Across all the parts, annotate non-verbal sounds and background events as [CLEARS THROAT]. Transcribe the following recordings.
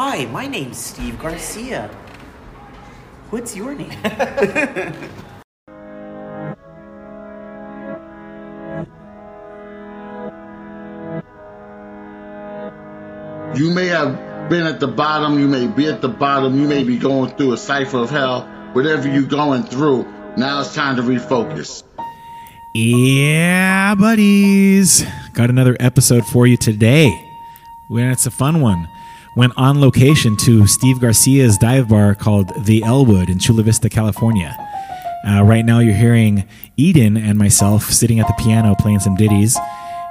Hi, my name's Steve Garcia. What's your name? [LAUGHS] You may have been at the bottom, you may be at the bottom, you may be going through a cipher of hell, whatever you're going through, now it's time to refocus. Yeah, buddies. Got another episode for you today. When it's a fun one. Went on location to Steve Garcia's dive bar called The Elwood in Chula Vista, California. Uh, right now, you're hearing Eden and myself sitting at the piano playing some ditties.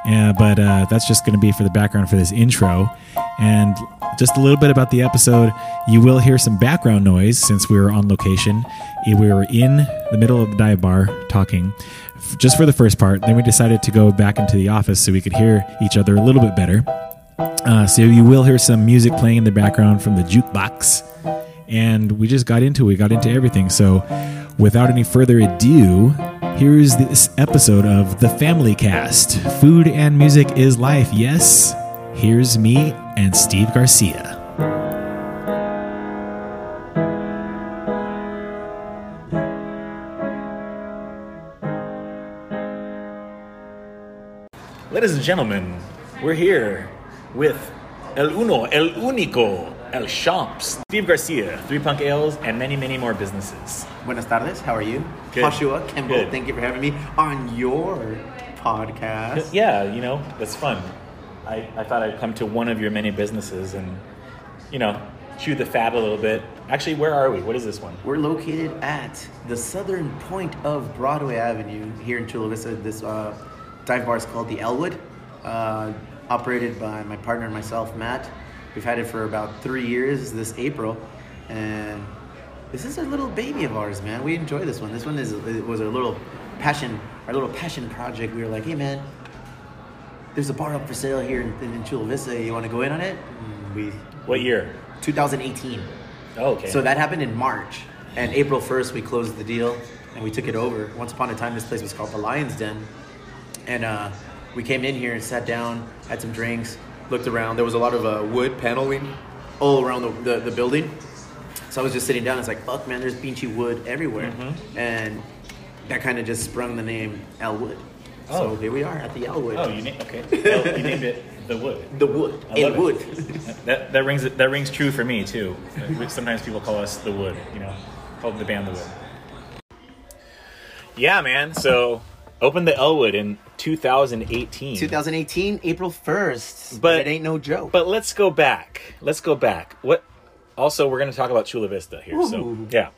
Uh, but uh, that's just going to be for the background for this intro. And just a little bit about the episode. You will hear some background noise since we were on location. We were in the middle of the dive bar talking just for the first part. Then we decided to go back into the office so we could hear each other a little bit better. Uh, so you will hear some music playing in the background from the jukebox. And we just got into it. We got into everything. So without any further ado, here's this episode of The Family Cast. Food and music is life, yes? Here's me and Steve Garcia. Ladies and gentlemen, we're here with El Uno, El Único, El Shamps, Steve Garcia, Three Punk Ales, and many, many more businesses. Buenas tardes, how are you? Good. Joshua Kimball, Good. thank you for having me on your podcast. Yeah, you know, that's fun. I, I thought I'd come to one of your many businesses and, you know, chew the fat a little bit. Actually, where are we? What is this one? We're located at the southern point of Broadway Avenue here in Chula Vista. This uh, dive bar is called the Elwood, uh, operated by my partner and myself, Matt. We've had it for about three years this April, and this is a little baby of ours, man. We enjoy this one. This one is it was our little passion, our little passion project. We were like, hey, man, there's a bar up for sale here in, in Chula Vista. You want to go in on it? And we What year? 2018. Oh, okay. So that happened in March, and April 1st we closed the deal and we took it over. Once upon a time, this place was called the Lion's Den, and uh, we came in here and sat down, had some drinks, looked around. There was a lot of uh, wood paneling all around the, the, the building. So I was just sitting down. It's like, fuck, man, there's beachy wood everywhere, and that kind of just sprung the name Elwood. Oh. So here we are at the Elwood. oh, you, na- okay. Oh, you named it The Wood. the wood. I love Elwood. [LAUGHS] That, that rings that rings true for me too. Sometimes people call us the Wood, you know, called the band the Wood. Yeah, man. So opened the Elwood in 2018. 2018, April 1st. But- it ain't no joke. But let's go back. Let's go back. What? Also, we're going to talk about Chula Vista here. So yeah,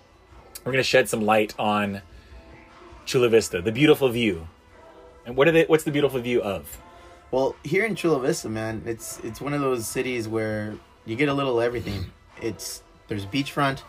we're going to shed some light on Chula Vista, the beautiful view. And what are they? What's the beautiful view of? Well, here in Chula Vista, man, it's it's one of those cities where you get a little everything. It's there's beachfront,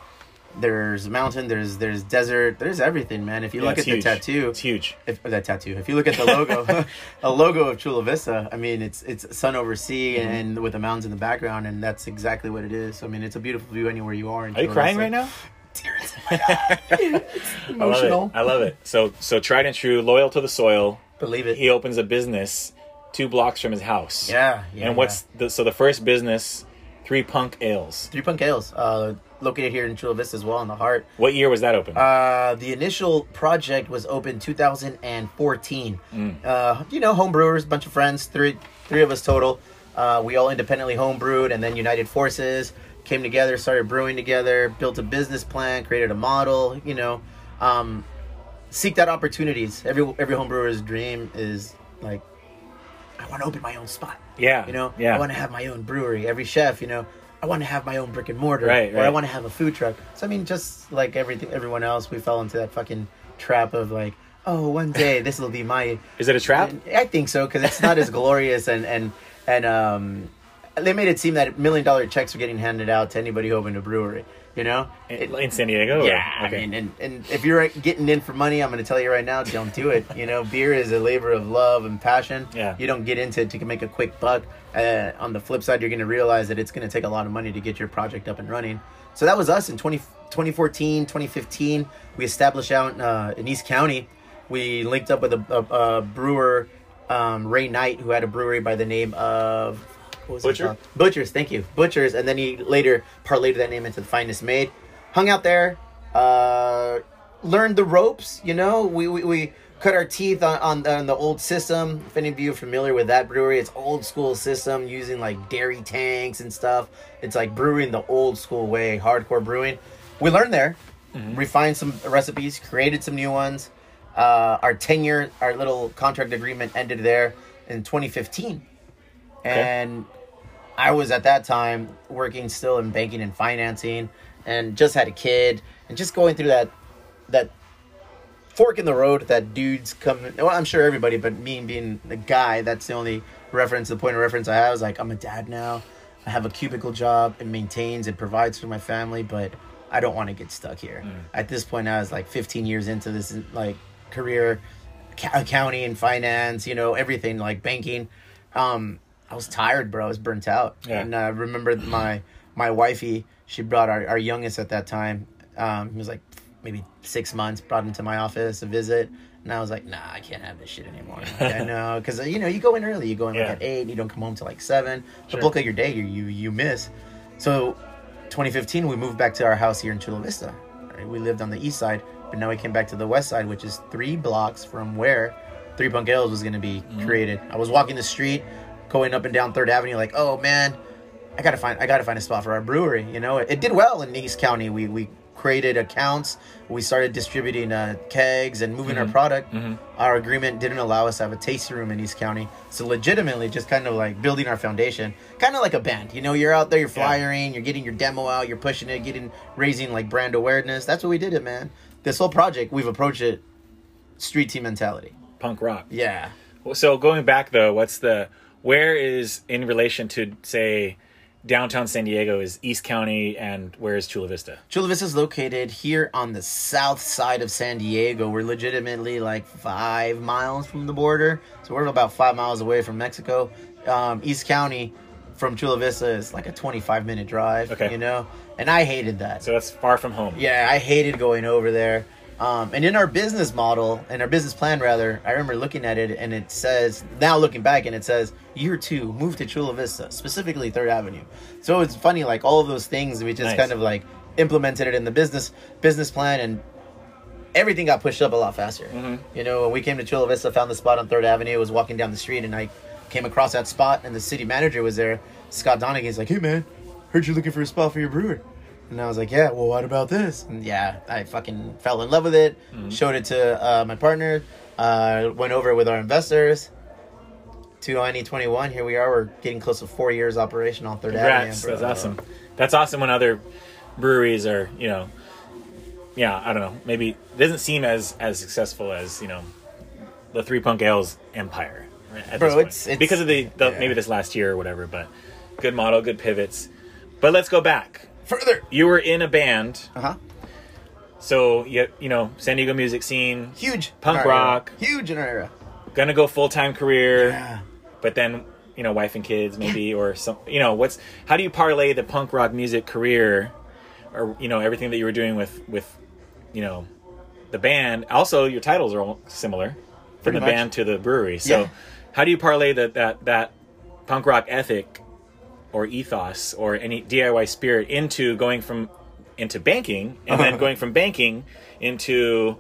there's mountain, there's there's desert, there's everything, man. If you Yeah, look at huge. the tattoo, It's huge. If, or that tattoo. If you look at the logo, [LAUGHS] [LAUGHS] a logo of Chula Vista, I mean, it's it's sun over sea Mm-hmm. and with the mountains in the background, and that's exactly what it is. I mean, it's a beautiful view anywhere you are. In Are you Chula crying Vista. right now? [LAUGHS] Tears in my eye. It's I love emotional. it. I love it. So so tried and true, loyal to the soil. Believe it. He opens a business two blocks from his house. Yeah, yeah, and what's the so the first business? Three Punk Ales. Three Punk Ales, uh, located here in Chula Vista as well, in the heart. What year was that open? Uh, the initial project was open 2014. Uh, you know, home brewers, bunch of friends, three three of us total. Uh, we all independently home brewed, and then united forces, came together, started brewing together, built a business plan, created a model. You know, um, seeked out opportunities. Every every home brewer's dream is like, want to open my own spot. yeah. You know, Yeah. I want to have my own brewery. Every chef, you know, I want to have my own brick and mortar, Right, right. or I want to have a food truck. So I mean, just like everything, everyone else, we fell into that fucking trap of like, oh, one day [LAUGHS] this will be my. Is it a trap? I think so because it's not as [LAUGHS] glorious and and and um, they made it seem that million dollar checks were getting handed out to anybody who opened a brewery. You know, In, in San Diego? yeah, okay. I mean, and, and if you're getting in for money, I'm going to tell you right now, don't do it. You know, beer is a labor of love and passion. Yeah. You don't get into it to make a quick buck. Uh, on the flip side, you're going to realize that it's going to take a lot of money to get your project up and running. So that was us in 20, 2014, 2015. We established out uh, in East County. We linked up with a, a, a brewer, um, Ray Knight, who had a brewery by the name of was Butcher? called? Butchers, thank you. Butchers, and then he later parlayed that name into the finest made. Hung out there, uh, learned the ropes. You know, we we, we cut our teeth on, on on the old system. If any of you are familiar with that brewery, it's old school system using like dairy tanks and stuff. It's like brewing the old school way, hardcore brewing. We learned there, refined some recipes, created some new ones. Uh, our tenure, our little contract agreement ended there in 2015 and I was at that time working still in banking and financing, and just had a kid, and just going through that that fork in the road that dudes come. Well, I'm sure everybody, but me being the guy, that's the only reference, the point of reference I have. Is like I'm a dad now. I have a cubicle job. and maintains, and provides for my family, but I don't want to get stuck here. At this point, I was like 15 years into this like career, accounting and finance, you know, everything like banking. Um, I was tired, bro. I was burnt out. Yeah. And uh, I remember my my wifey. She brought our, our youngest at that time. Um, he was like maybe six months. Brought him to my office to visit, and I was like, Nah, I can't have this shit anymore. Like, I [LAUGHS] know, because uh, you know, you go in early. You go in Yeah. like at eight. You don't come home till like seven. Sure. The bulk of your day, you you you miss. So, 2015, we moved back to our house here in Chula Vista. Right? We lived on the east side, but now we came back to the west side, which is three blocks from where Three Punk Ales was going to be mm-hmm. created. I was walking the street, going up and down Third Avenue, like, oh man, I gotta find I gotta find a spot for our brewery. You know, it, it did well in East County. We we created accounts. We started distributing uh, kegs and moving our product. Our agreement didn't allow us to have a tasting room in East County, so legitimately just kind of like building our foundation, kind of like a band. You know, you're out there, you're Yeah. flyering, you're getting your demo out, you're pushing it, getting raising like brand awareness. That's what we did, it man. This whole project, we've approached it street team mentality. Punk rock. Yeah. Well, So going back though, what's the where is in relation to say downtown San Diego is East County and where is Chula Vista? Chula Vista is located here on the south side of San Diego. We're legitimately like five miles from the border, so we're about five miles away from Mexico. Um, East County from Chula Vista is like a 25 minute drive. Okay. you know, and I hated that. So that's far from home. Yeah, I hated going over there. Um, and in our business model, in our business plan rather, I remember looking at it and it says, now looking back and it says, year two, moved to Chula Vista, specifically Third Avenue. So it's funny, like all of those things, we just Nice. kind of like implemented it in the business business plan and everything got pushed up a lot faster. You know, when we came to Chula Vista, found the spot on Third Avenue, was walking down the street, and I came across that spot, and the city manager was there. Scott Donaghy's like, "Hey man, heard you're looking for a spot for your brewer." And I was like, "Yeah, well, what about this?" And yeah, I fucking fell in love with it. Showed it to uh, my partner. Uh, went over with our investors. 2021, here we are. We're getting close to four years operational. on Third Congrats. Avenue. That's awesome. That's awesome when other breweries are, you know, yeah, I don't know. Maybe it doesn't seem as as successful as you know the Three Punk Ales empire. Right, Bro, it's- it's- because of the, the yeah. maybe this last year or whatever. But good model, good pivots. But let's go back. Further. You were in a band, Uh huh. so you you know San Diego music scene, Huge. Punk rock. Huge in our era. gonna go full time career. Yeah. But then you know wife and kids maybe or some you know what's how do you parlay the punk rock music career or you know everything that you were doing with with you know the band also your titles are all similar from Pretty the much. band to the brewery so Yeah. how do you parlay that that that punk rock ethic or ethos or any DIY spirit into going from into banking and then [LAUGHS] going from banking into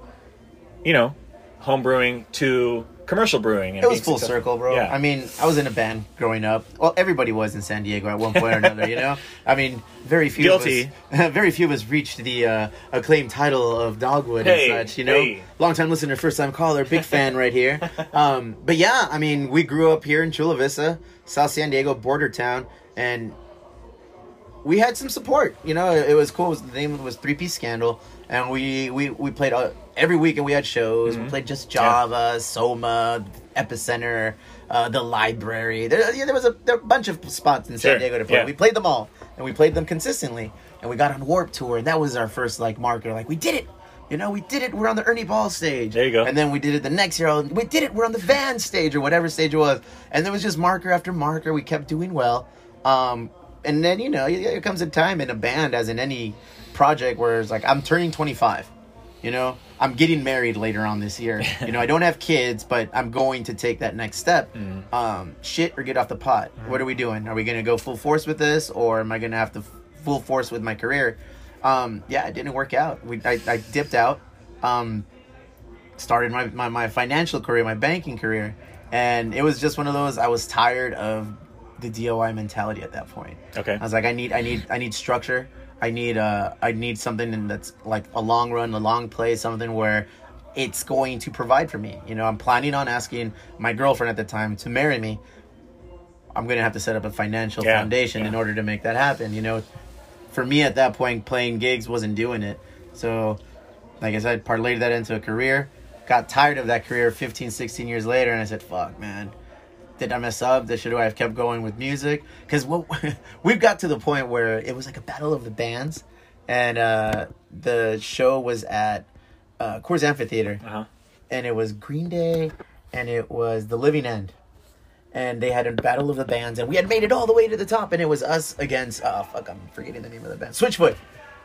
you know home brewing to commercial brewing and It was full successful? circle, bro. Yeah. I mean, I was in a band growing up. Well, everybody was in San Diego at one point or [LAUGHS] another, you know. I mean, very few Guilty. of us, [LAUGHS] very few of us reached the uh, acclaimed title of Dogwood Hey, and such, you know. hey. Long time listener, first time caller, big fan right here. [LAUGHS] Um, but yeah, I mean, we grew up here in Chula Vista, South San Diego border town, and we had some support. You know, it, was cool. The name was Three Piece Scandal, and we we we played uh, every weekend. We had shows. We played just Java, Soma, Epicenter, uh, the library. There, yeah, there was a, there a bunch of spots in Sure, San Diego to play. yeah. We played them all, and we played them consistently. And we got on Warped Tour, and that was our first like marker. Like we did it. You know, we did it. We're on the Ernie Ball stage. There you go. And then we did it the next year. We did it. We're on the van stage or whatever stage it was. And there was just marker after marker. We kept doing well. Um, and then you know, it comes a time in a band, as in any project, where it's like I'm turning 25. You know, I'm getting married later on this year. [LAUGHS] You know, I don't have kids, but I'm going to take that next step. Mm. Um, shit or get off the pot. What are we doing? Are we gonna go full force with this, or am I gonna have to f- full force with my career? Um, yeah, it didn't work out. We I, I dipped out. Um, started my, my, my financial career, my banking career. And it was just one of those I was tired of the DIY mentality at that point. Okay. I was like, I need I need I need structure. I need uh I need something that's like a long run, a long play, something where it's going to provide for me. You know, I'm planning on asking my girlfriend at the time to marry me. I'm gonna have to set up a financial Yeah, foundation in order to make that happen. You know, for me at that point, playing gigs wasn't doing it. So, like I said, parlayed that into a career. Got tired of that career 15, 16 years later, and I said, "Fuck, man." Did I mess up? Did should I have kept going with music? Because what [LAUGHS] we've got to the point where it was like a battle of the bands, and uh, the show was at uh, Coors Amphitheater, Uh-huh. and it was Green Day, and it was The Living End, and they had a battle of the bands, and we had made it all the way to the top, and it was us against oh fuck, I'm forgetting the name of the band, Switchfoot.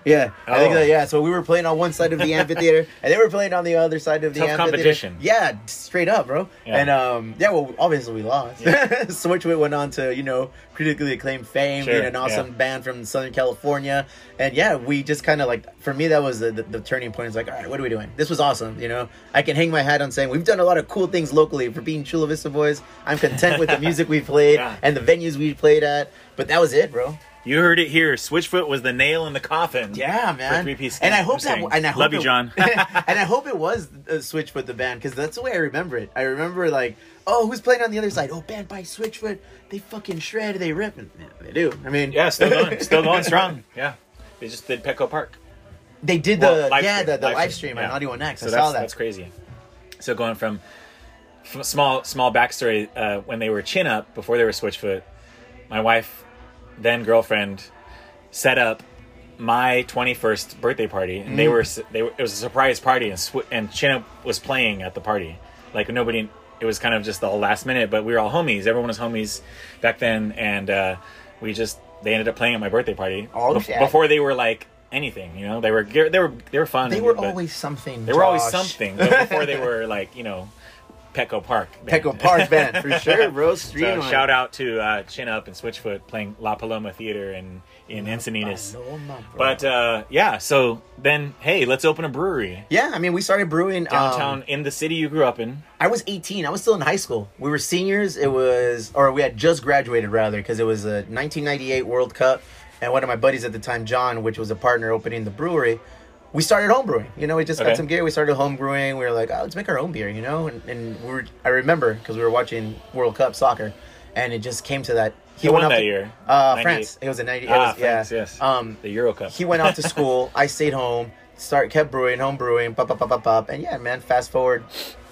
Yeah, I think Oh. that, yeah. So we were playing on one side of the [LAUGHS] amphitheater, and they were playing on the other side of the Tough amphitheater. competition. Yeah, straight up, bro. Yeah. And um, yeah, well, obviously we lost. [LAUGHS] Switchfoot went on to you know critically acclaimed fame, Sure, being an awesome yeah. band from Southern California, and yeah, we just kind of like for me that was the, the, the turning point. It's like, all right, what are we doing? This was awesome. You know, I can hang my hat on saying we've done a lot of cool things locally for being Chula Vista boys. I'm content with the [LAUGHS] music we played Yeah. and the venues we played at, but that was it, bro. You heard it here. Switchfoot was the nail in the coffin. Yeah, man. three-piece and I hope that. And I hope love you, it- John. [LAUGHS] [LAUGHS] and I hope it was Switchfoot the band because that's the way I remember it. I remember like, oh, who's playing on the other side? Oh, band by Switchfoot. They fucking shred. They rip. And, yeah, they do. I mean, Yeah, still going, [LAUGHS] still going strong. Yeah, they just did Petco Park. They did the Well, yeah stream, the, the live live stream, stream on yeah. Audio Next. So I saw that. that's crazy. So going from, from small small backstory uh, when they were chin up before they were Switchfoot, my wife, then girlfriend, set up my 21st birthday party and Mm. they were they were, it was a surprise party and Swi and chin was playing at the party like nobody it was kind of just the whole last minute but we were all homies everyone was homies back then and uh, we just they ended up playing at my birthday party Oh, shit. before they were like anything you know they were they were they were fun They were but- always something. they were always Josh. something but before they [LAUGHS] were like you know Petco Park band. Petco Park [LAUGHS] band for sure, bro. so shout out to uh, Chin Up and Switchfoot playing La Paloma Theater in in Encinitas. Paloma. But uh, yeah, so then hey, let's open a brewery yeah, I mean, we started brewing downtown Um, in the city you grew up in. I was 18. I was still in high school. We were seniors. It was, or we had just graduated rather, because it was a 1998 World Cup. And one of my buddies at the time, John, which was a partner opening the brewery, we started homebrewing. You know, we just Okay. got some gear. We started homebrewing. We were like, oh, let's make our own beer, you know? And, and we were, I remember, because we were watching World Cup soccer, and it just came to that. Who won off that to- year? Uh, France. It was a 90. It Ah, was, yeah. France, yes. Um, The Euro Cup. he went off to [LAUGHS] school. I stayed home. Start kept brewing, home brewing, pop, pop, pop, pop, pop, and yeah, man. Fast forward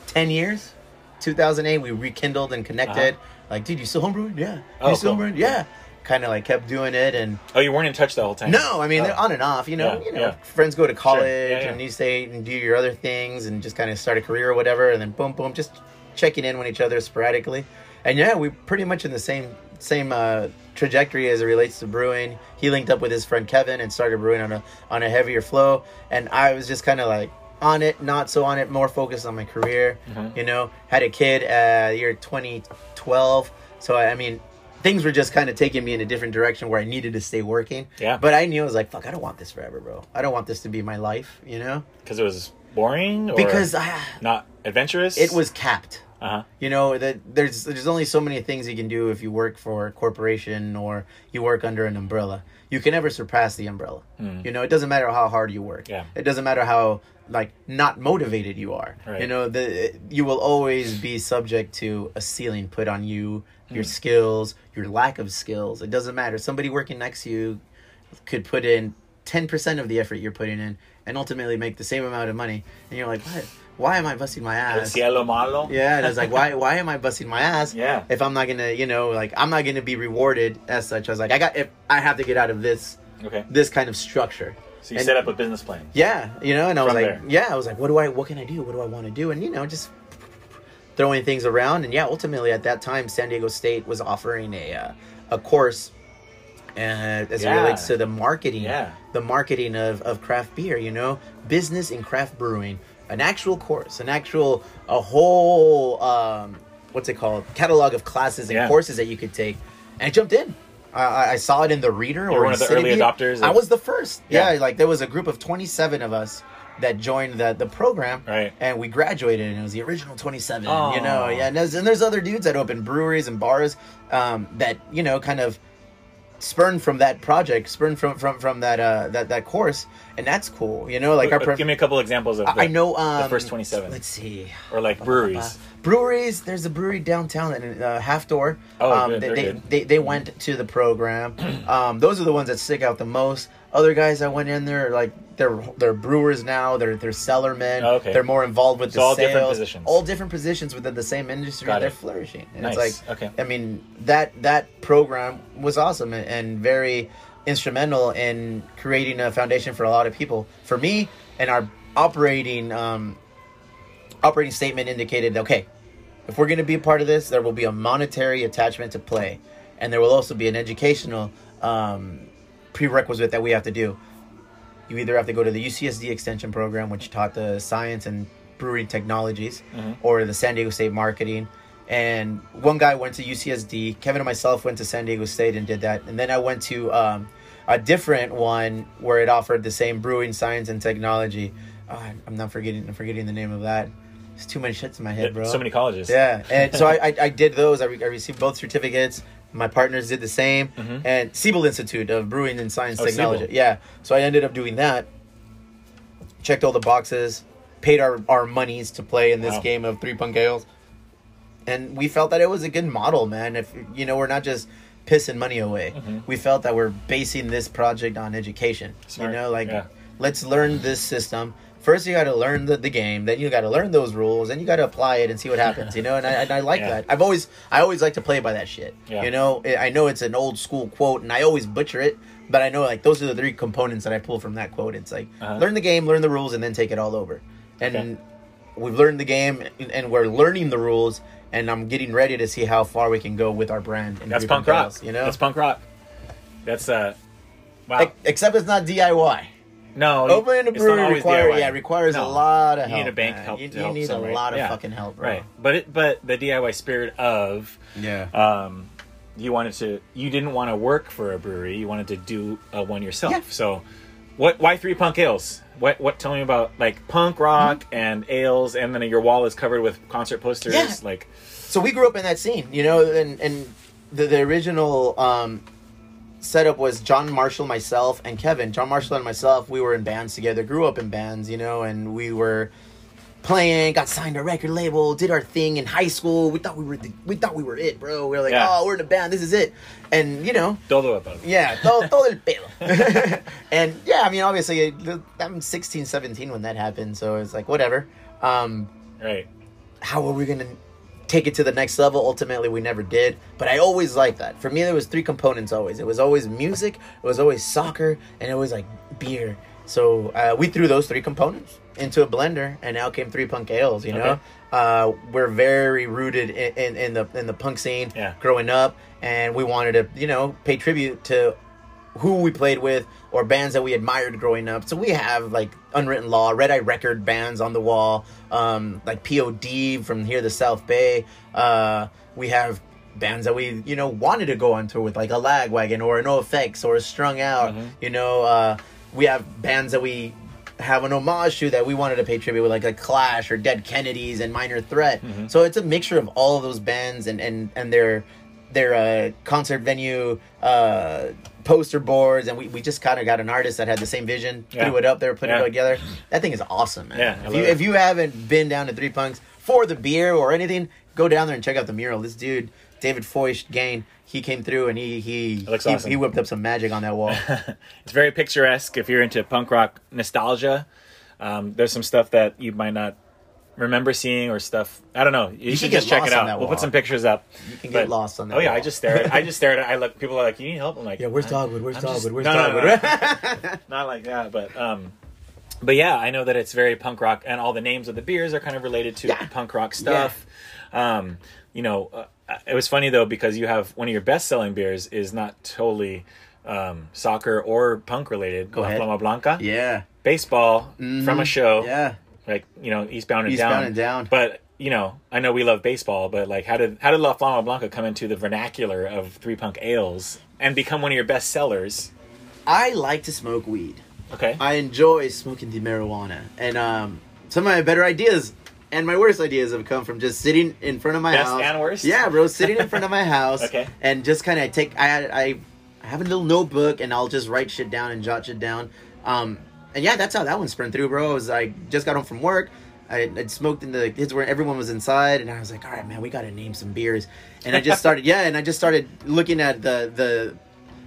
ten years, 2008, we rekindled and connected. Like, dude, you still homebrewing? Yeah. Uh-huh. Oh, you still cool. home brewing? Yeah. Kind of like kept doing it, and Oh, you weren't in touch the whole time. no, I mean Oh. they're on and off. You know, Yeah, you know, yeah. friends go to college Yeah, yeah. and you stay and do your other things and just kind of start a career or whatever, and then boom, boom, just checking in with each other sporadically. And yeah, we pretty much in the same same uh, trajectory as it relates to brewing. He linked up with his friend Kevin and started brewing on a on a heavier flow, and I was just kind of like on it, not so on it, more focused on my career. Mm-hmm. You know, had a kid uh, year 2012, so I mean. Things were just kind of taking me in a different direction where I needed to stay working. Yeah. But I knew I was like, fuck, I don't want this forever, bro. I don't want this to be my life, you know? because it was boring or Because I, not adventurous. it was capped. Uh huh. You know that there's there's only so many things you can do if you work for a corporation or you work under an umbrella. You can never surpass the umbrella. You know, it doesn't matter how hard you work. Yeah. It doesn't matter how like not motivated you are. Right. You know, the you will always be subject to a ceiling put on you, your hmm. skills, your lack of skills. It doesn't matter. Somebody working next to you could put in 10% of the effort you're putting in and ultimately make the same amount of money. And you're like, what? Why am I busting my El ass? cielo malo. Yeah, and it's like, why [LAUGHS] why am I busting my ass? Yeah. If I'm not gonna, you know, like I'm not gonna be rewarded as such. I was like, I got if I have to get out of this Okay. this kind of structure. So you And- set up a business plan. Yeah, you know, and I was like, there. yeah, I was like, what do I, what can I do? What do I want to do? And you know, just throwing things around. And yeah, ultimately at that time, San Diego State was offering a uh, a course uh, as Yeah. it relates to the marketing, Yeah. the marketing of, of craft beer. You know, business in craft brewing, an actual course, an actual a whole um, what's it called catalog of classes and Yeah. courses that you could take. And I jumped in. I- I, I saw it in the reader or were in one of the City early View. adopters I was the first. Yeah. Yeah. like there was a group of twenty seven of us that joined the the program, Right. And we graduated, and it was the original twenty seven. Oh. You know, yeah. And there's, and there's other dudes that opened breweries and bars um, that you know kind of spurned from that project, spurned from from from that uh that that course, and that's cool. You know, like our pre- give me a couple examples of. The, I know um, the first twenty-seven, Let's see. or like breweries. Breweries. There's a brewery downtown, in uh, Half Door. Oh, um, good, they, they, good. they they went to the program. [CLEARS THROAT] um, those are the ones that stick out the most. Other guys that went in there, like they're they're brewers now. They're they're cellarmen. Oh, okay. They're more involved with So the all sales. different positions. All different positions within the same industry. Got they're it. flourishing, and Nice. it's like Okay. I mean that that program was awesome and, and very instrumental in creating a foundation for a lot of people. For me, and our operating um, operating statement indicated okay, if we're going to be a part of this, there will be a monetary attachment to play, and there will also be an educational um, prerequisite that we have to do. You either have to go to the UCSD extension program, which taught the science and brewing technologies, or the San Diego State marketing. And one guy went to UCSD. Kevin and myself went to San Diego State and did that. And then I went to um, a different one where it offered the same brewing science and technology. Uh, I'm not forgetting. I'm forgetting the name of that. There's too many shits in my head, bro. So many colleges. Yeah, and so I, I, I did those. I, re- I received both certificates. My partners did the same. And Siebel Institute of Brewing and Science Mm-hmm. Oh, Technology. Siebel. Yeah, so I ended up doing that. Checked all the boxes, paid our, our monies to play in this Wow. game of three punk ales, and we felt that it was a good model, man. If you know, we're not just pissing money away. We felt that we're basing this project on education. Mm-hmm. Smart. You know, like Yeah. let's learn this system. First, you got to learn the, the game. Then you got to learn those rules. Then you got to apply it and see what [LAUGHS] happens. You know, and I, and I like Yeah. that. I've always I always like to play by that shit. Yeah. You know, I know it's an old school quote, and I always butcher it. But I know like those are the three components that I pull from that quote. It's like Uh-huh. learn the game, learn the rules, and then take it all over. And Okay. we've learned the game, and- and we're learning the rules. And I'm getting ready to see how far we can go with our brand. That's punk rock. You know, That's punk rock. That's uh. Wow. Ex- except it's not DIY. No. Opening a it's not brewery always require, DIY. yeah, requires No. a lot of help. You need a bank man. help. You, to you help need some, a lot of Yeah. fucking help, bro. Right. But it, but the DIY spirit of Yeah. um, you wanted to you didn't want to work for a brewery you wanted to do uh, one yourself Yeah. so what why three punk ales what what tell me about like punk rock Mm-hmm. and ales and then your wall is covered with concert posters Yeah. like so we grew up in that scene, you know, and and the, the original um, setup was John Marshall, myself, and Kevin. John Marshall and myself, we were in bands together, grew up in bands, you know, and we were playing, got signed to a record label, did our thing in high school. We thought we were the, we thought we were it, bro. We were like, Yeah. oh, we're in a band, this is it, and you know. todo about Yeah, todo, [LAUGHS] todo el pelo. [LAUGHS] and yeah, I mean, obviously, I'm 16, 17 when that happened, so it's like, whatever. Um, right how are we gonna take it to the next level. Ultimately we never did. But i always liked that. For me there was three components always. It was always music it was always soccer and it was like beer. So uh, we threw those three components into a blender and out came three punk ales you know? Okay. uh, we're very rooted in, in, in the in the punk scene Yeah. growing up and we wanted to you know pay tribute to who we played with or bands that we admired growing up. So we have like Unwritten Law, Red Eye Record bands on the wall, um, like POD from here, the South Bay. Uh, we have bands that we you know wanted to go on tour with, like a Lagwagon or a NOFX or a Strung Out. You know, uh, we have bands that we have an homage to that we wanted to pay tribute with, like a Clash or Dead Kennedys and Minor Threat. So it's a mixture of all of those bands and and and their their uh, concert venue uh, poster boards, and we, we just kind of got an artist that had the same vision, Yeah. threw it up there, put Yeah. it together. That thing is awesome, man. Yeah, if you it. if you haven't been down to Three Punks for the beer or anything, go down there and check out the mural. This dude, David Foyst Gain, he came through and he he looks he, awesome. he whipped up some magic on that wall. [LAUGHS] it's very picturesque if you're into punk rock nostalgia um, there's some stuff that you might not remember seeing or stuff i don't know you, can should just check it out we'll put some pictures up You can get lost on that oh yeah i just stare at i just stare at it i look people are like you need help i'm like yeah, where's "I- Dogwood? Where's I'm just- Dogwood? Where's no, no, no, Dogwood? no. [LAUGHS] not like that but um but yeah i know that it's very punk rock and all the names of the beers are kind of related to Yeah. punk rock stuff um you know uh, it was funny though because you have one of your best selling beers is not totally um, soccer or punk related. Go La ahead. Flama Blanca. Yeah. Baseball from a show. Yeah. Like you know, Eastbound and down. Eastbound Down. and Down. But you know, I know we love baseball, but like, how did how did La Flama Blanca come into the vernacular of three punk ales and become one of your best sellers? I like to smoke weed. Okay. I enjoy smoking the marijuana, and um, some of my better ideas and my worst ideas have come from just sitting in front of my Best house. and worst? Yeah, bro, sitting in front of my [LAUGHS] house. Okay. And just kind of take. I I, I have a little notebook, and I'll just write shit down and jot shit down. Um, and yeah, that's how that one spurned through, bro. I was I just got home from work. I I'd smoked in the kids where everyone was inside, and I was like, all right, man, we got to name some beers. And I just [LAUGHS] started, yeah, and I just started looking at the the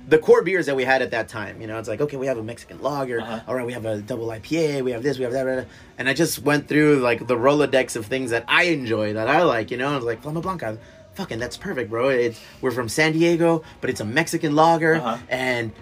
the core beers that we had at that time. You know, it's like, okay, we have a Mexican lager. Uh-huh. All right, we have a double IPA. We have this, we have that. blah, blah. And I just went through like the Rolodex of things that I enjoy, that I like. You know, I was like, Flama Blanca, fucking, that's perfect, bro. It's we're from San Diego, but it's a Mexican lager, Uh-huh. and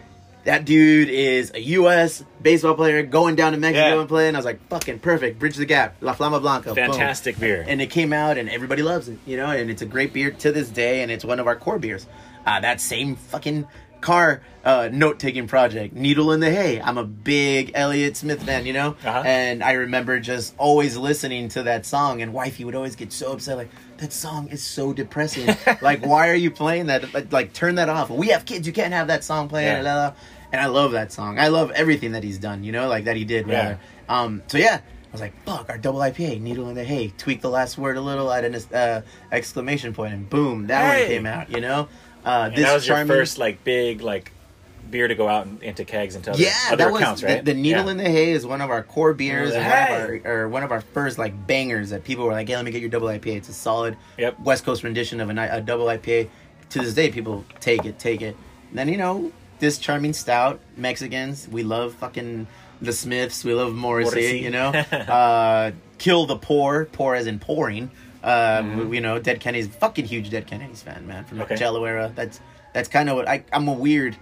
that dude is a U.S. baseball player going down to Mexico Yeah. and playing. I was like, fucking perfect, bridge the gap, La Flama Blanca, boom Fantastic beer. and it came out and everybody loves it you know and it's a great beer to this day and it's one of our core beers uh, that same fucking car uh, note-taking project needle in the hay i'm a big elliott smith fan you know Uh-huh. and i remember just always listening to that song and wifey would always get so upset like that song is so depressing [LAUGHS] like why are you playing that like, like turn that off we have kids you can't have that song playing Yeah. blah, blah. and i love that song i love everything that he's done you know like that he did Yeah. rather um, so yeah, I was like, "Fuck, our double IPA, needle in the hay." Tweak the last word a little, add an uh, exclamation point, and boom, that Hey! one came out. You know, uh, and that was your first like big like beer to go out and, into kegs and other, yeah, other that was accounts, the, right? the needle Yeah. in the hay is one of our core beers, Needle in and the one of our or one of our first like bangers that people were like, "Hey, let me get your double IPA." It's a solid Yep. West Coast rendition of a, a double IPA. To this day, people take it, take it. And then you know this charming stout Mexicans, we love fucking the Smiths, we love Morrissey, Morrissey. you know. [LAUGHS] uh, kill the poor, poor as in pouring. Uh, You know, Dead Kennedys, fucking huge Dead Kennedys fan, man, from the Mm-hmm. Okay. Jello era. That's that's kind of what I. I'm a weird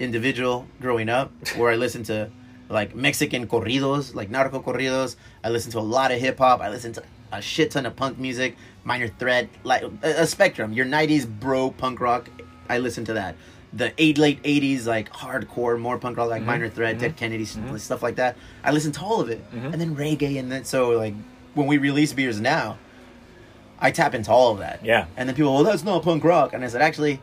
individual growing up where I listen to like Mexican corridos, like narco corridos. I listen to a lot of hip hop. I listen to a shit ton of punk music, Minor Threat, like a, a spectrum. Your '90s bro punk rock. I listen to that. The eight late '80s like hardcore, more punk rock like mm-hmm. Minor Threat, Dead mm-hmm. Kennedys, mm-hmm. stuff like that. I listen to all of it, and then reggae, and then so like when we release beers now, I tap into all of that. Yeah. And then people, well, that's not punk rock, and I said, actually,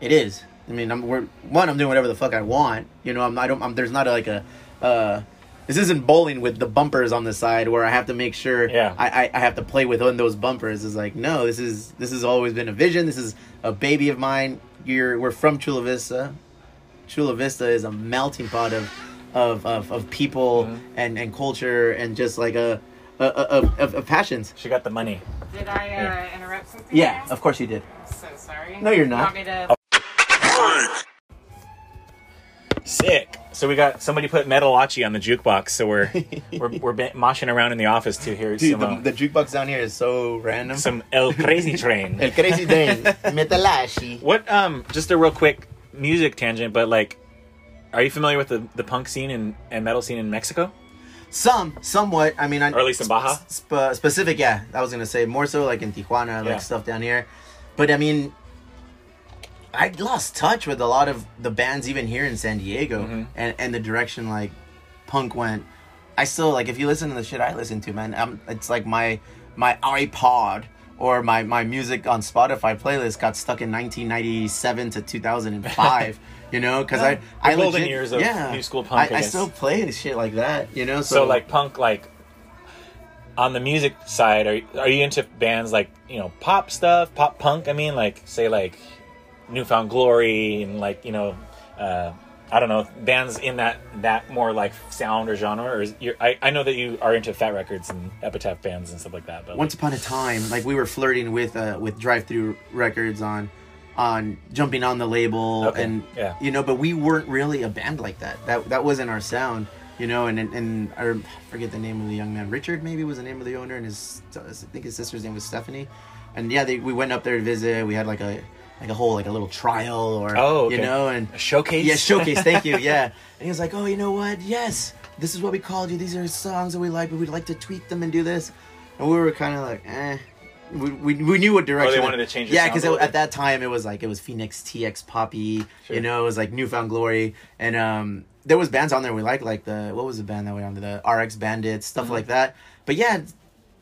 it is. I mean, I'm we're, one. I'm doing whatever the fuck I want. You know, I'm. I don't. I'm, there's not like a. Uh, this isn't bowling with the bumpers on the side where I have to make sure. Yeah. I, I, I have to play within those bumpers. It's like no. This is this has always been a vision. This is a baby of mine. You're we're from Chula Vista. Chula Vista is a melting pot of of of, of people Mm-hmm. and and culture and just like a. a- a- Of, of, of passions. She got the money. Did I uh, interrupt something? Yeah, there? of course you did. I'm so sorry. No, you're You not. Sick. So we got somebody put Metalachi on the jukebox, so we're we're [LAUGHS] we're moshing around in the office to hear Dude, some the, uh, the jukebox down here is so random. some El Crazy Train. [LAUGHS] El crazy thing, [LAUGHS] Metalachi. What um just a real quick music tangent, but like are you familiar with the, the punk scene and, and metal scene in Mexico? Some, somewhat. I mean, I, Or at least in Baja? Sp- specific, yeah. I was gonna say more so like in Tijuana, like Yeah. stuff down here. But I mean, I lost touch with a lot of the bands even here in San Diego, Mm-hmm. and and the direction like punk went. I still like if you listen to the shit I listen to, man. Um, it's like my my iPod or my my music on Spotify playlist got stuck in 1997 to 2005. [LAUGHS] you know, because I I golden legit, years of yeah, new school punk, I I, I still play shit like that. You know, so, So like punk like on the music side, are are you into bands like, you know, pop stuff, pop punk, I mean, like say like Newfound Glory and like, you know, uh I don't know, bands in that that more like sound or genre or is you're, I, I know that you are into Fat Wreck Chords and Epitaph bands and stuff like that, but once upon a time like we were flirting with uh with drive through records on on jumping on the label Okay, and yeah. you know but we weren't really a band like that. That that wasn't our sound you know and and, and I forget the name of the young man. Richard maybe was the name of the owner and his I think his sister's name was Stephanie. And yeah they, we went up there to visit. We had like a like a whole like a little trial or Oh, okay. you know and A showcase? yeah showcase thank you yeah [LAUGHS] and he was like oh you know what yes this is what we called you these are songs that we like but we'd like to tweak them and do this and we were kind of like eh we, we, we knew what direction. Oh, they wanted to change Yeah, because at that time it was like it was Phoenix TX Poppy. Sure. You know, it was like Newfound Glory, and um, there was bands on there we liked, like the what was the band that we on the RX Bandits, stuff Mm-hmm. like that. But yeah,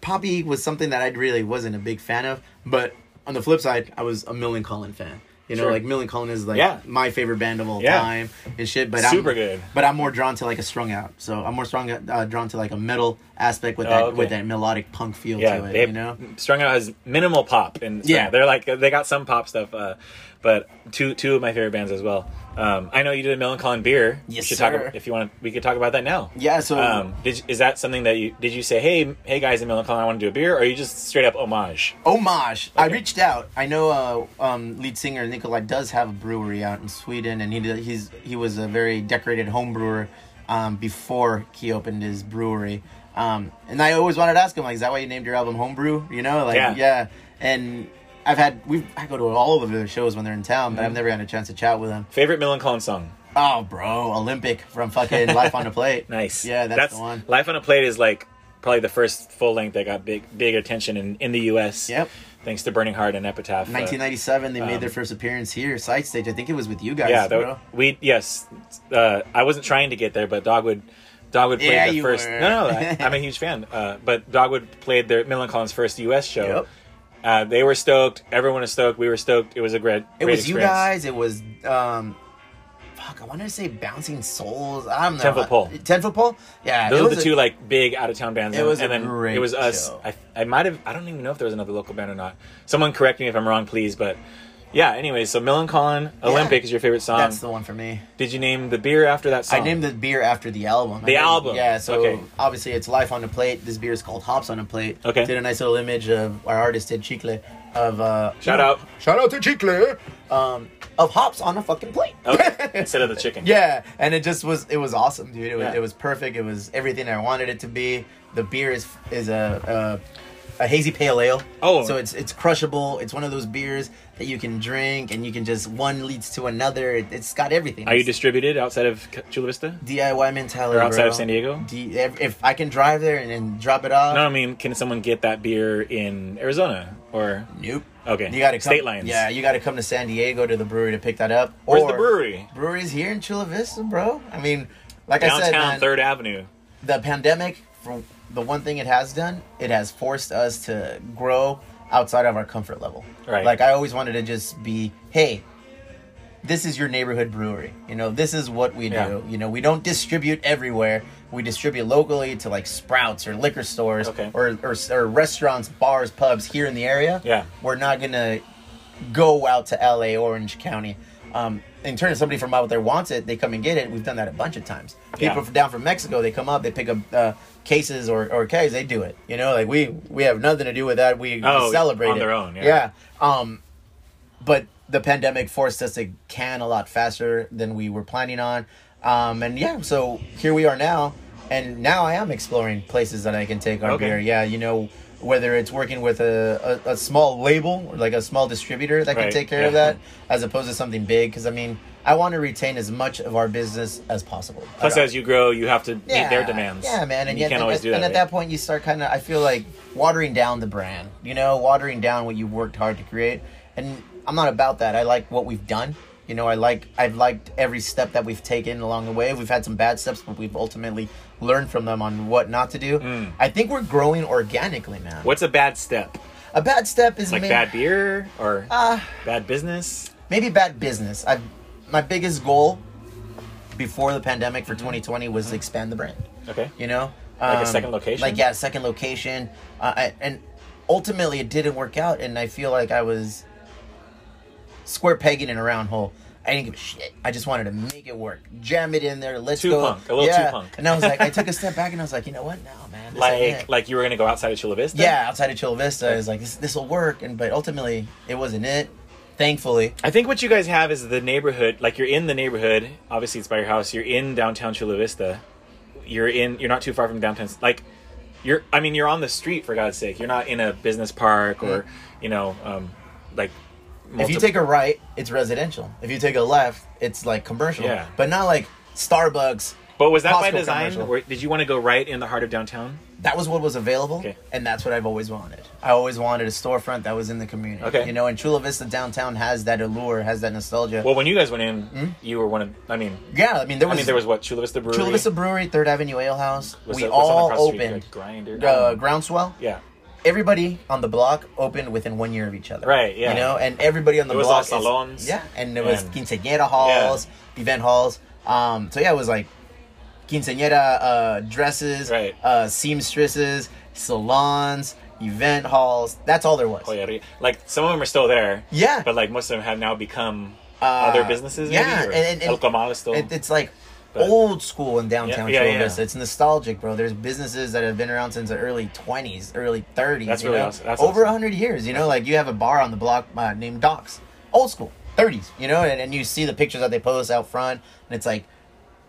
Poppy was something that I really wasn't a big fan of. But on the flip side, I was a Millencolin fan. You know, Sure. like Millencolin is like Yeah. my favorite band of all Yeah. time and shit. But Super I'm, good. But I'm more drawn to like a strung out. So I'm more strong uh, drawn to like a metal aspect with Oh, that okay. with that melodic punk feel Yeah, to it. they you know. Strung Out has minimal pop, and Yeah. yeah, they're like they got some pop stuff, uh, but two two of my favorite bands as well. Um, I know you did a Millencolin beer. Yes, sir. About- if you want, we could talk about that now. Yeah. So Um, did is that something that you did you say? Hey, hey guys in Millencolin, I want to do a beer, or are you just straight up homage? homage. I reached out. I know uh, um, lead singer Nikolai does have a brewery out in Sweden, and he did, he's he was a very decorated home brewer um, before he opened his brewery. Um, and I always wanted to ask him, like, is that why you named your album Homebrew? You know, like, Yeah. yeah. And I've had we I go to all of their shows when they're in town, but I've never had a chance to chat with them. Favorite Millencolin song? Oh, bro, Olympic from fucking Life on the Plate. [LAUGHS] Nice. Yeah, that's, the one. Life on a Plate is like probably the first full length that got big big attention in, in the U.S. Yep. Thanks to Burning Heart and Epitaph. uh, 1997, they made um, their first appearance here, side stage. I think it was with you guys, yeah, that, we yes. Uh, I wasn't trying to get there, but Dogwood Dogwood played Yeah, the first. were. No, no, I, [LAUGHS] I'm a huge fan. Uh, but Dogwood played their Millencolin's first U.S. show. Yep. Uh, they were stoked. Everyone was stoked. We were stoked. It was a great. It great was you guys. It was um, fuck. I wanted to say Bouncing Souls. I don't know. Ten Foot Pole. Ten Foot Pole. Yeah, Those are the a- two like big out of town bands. It was and then great it was us. show. I, I might have. I don't even know if there was another local band or not. Someone correct me if I'm wrong, please. But yeah. Anyway, so Millencolin Olympic is your favorite song. That's the one for me. Did you name the beer after that song? I named the beer after the album. The I named- album. Yeah. So Okay. obviously it's Life on the Plate. This beer is called Hops on a Plate. Okay. Did a nice little image of our artist did Chicle of uh. Shout out. Shout out to Chicle. Um, of hops on a fucking plate. Okay. [LAUGHS] Instead of the chicken. Yeah, and it just was it was awesome, dude. It was, Yeah. it was perfect. It was everything I wanted it to be. The beer is is a a, a hazy pale ale. Oh. so it's it's crushable. It's one of those beers that you can drink and you can just one leads to another. It, it's got everything. Are you distributed outside of Chula Vista? DIY mentality Or outside bro. of San Diego? D, if, if I can drive there and, and drop it off. No, I mean, can someone get that beer in Arizona or Nope. okay? You got to come. state lines. Yeah, you got to come to San Diego to the brewery to pick that up. Where's Or the brewery? Brewery's here in Chula Vista, bro. I mean, like I Downtown said, man, Third Avenue. the pandemic for the one thing it has done it has forced us to grow outside of our comfort level Right. like i always wanted to just be hey this is your neighborhood brewery you know this is what we do Yeah. you know we don't distribute everywhere we distribute locally to like sprouts or liquor stores Okay. or, or, or restaurants bars pubs here in the area Yeah. we're not gonna go out to la orange county um, in turn, if somebody from out there wants it, they come and get it. We've done that a bunch of times. People Yeah. from down from Mexico, they come up, they pick up uh, cases or, or kegs, they do it. You know, like we we have nothing to do with that. We, we Oh, celebrate on it. their own, yeah. Um, but the pandemic forced us to can a lot faster than we were planning on. Um, and yeah, so here we are now, and now I am exploring places that I can take our Okay. beer. Yeah, you know, whether it's working with a, a, a small label or like a small distributor that can take care of that, as opposed to something big. Because I mean, I want to retain as much of our business as possible. Plus, as you grow, you have to meet their demands. yeah, man, and, you yet, can't and, always at- do that. and at right? that point, you start kind of. I feel like watering down the brand. You know, watering down what you've worked hard to create. And I'm not about that. I like what we've done. You know, I like I've liked every step that we've taken along the way. We've had some bad steps, but we've ultimately learned from them on what not to do. Mm. I think we're growing organically, man. What's a bad step? A bad step is Like may- bad beer or Uh, bad business? maybe bad business. I my biggest goal before the pandemic for 2020 was to expand the brand. Okay. You know, Like a Um, second location? Like yeah, second location. Uh, I, and ultimately, it didn't work out, and I feel like I was square pegging in a round hole. I didn't give a shit. I just wanted to make it work, jam it in there. Let's Too go. punk, a little too yeah. punk. And I was like, I took a [LAUGHS] step back, and I was like, you know what? No, man. Like like you were gonna go outside of Chula Vista? yeah, outside of Chula Vista, I was like, this this will work, and but ultimately, it wasn't it. Thankfully, I think what you guys have is the neighborhood. Like you're in the neighborhood. Obviously, it's by your house. You're in downtown Chula Vista. You're in. You're not too far from downtown. Like you're. I mean, you're on the street for God's sake. You're not in a business park or you know, um, like. If you take a right, it's residential. If you take a left, it's like commercial. Yeah. But not like Starbucks. But was that by Costco design? commercial. Or did you want to go right in the heart of downtown? that was what was available, Okay. and that's what I've always wanted. I always wanted a storefront that was in the community. Okay. you know, and Chula Vista downtown has that allure, has that nostalgia. Well, when you guys went in, you were one of. I mean, yeah, I mean there I was, mean, there was what Chula Vista Brewery. Chula Vista Brewery, Third Avenue Ale House. We the- what's on all across the street? opened. Like Grinder. Uh, Groundswell. yeah. Everybody on the block opened within one year of each other. Right, yeah. You know, and everybody on the was block. all is- salons. yeah, and there was quinceañera halls, event halls. Um, so yeah, it was like quinceañera uh, dresses, Right. uh, seamstresses, salons, event halls. That's all there was. Yeah. Like some of them are still there. Yeah. But like most of them have now become Uh, other businesses. yeah, Maybe, or and- and- and- El Comal is still. It, it's like But- old school in downtown Yeah, yeah, yeah. Vista. It's nostalgic, bro. There's businesses that have been around since the early 20s, early 30s. That's you really know? awesome. That's Over awesome. 100 years. You know, like you have a bar on the block uh, named Doc's. Old school, 30s. You know, and, and you see the pictures that they post out front, and it's like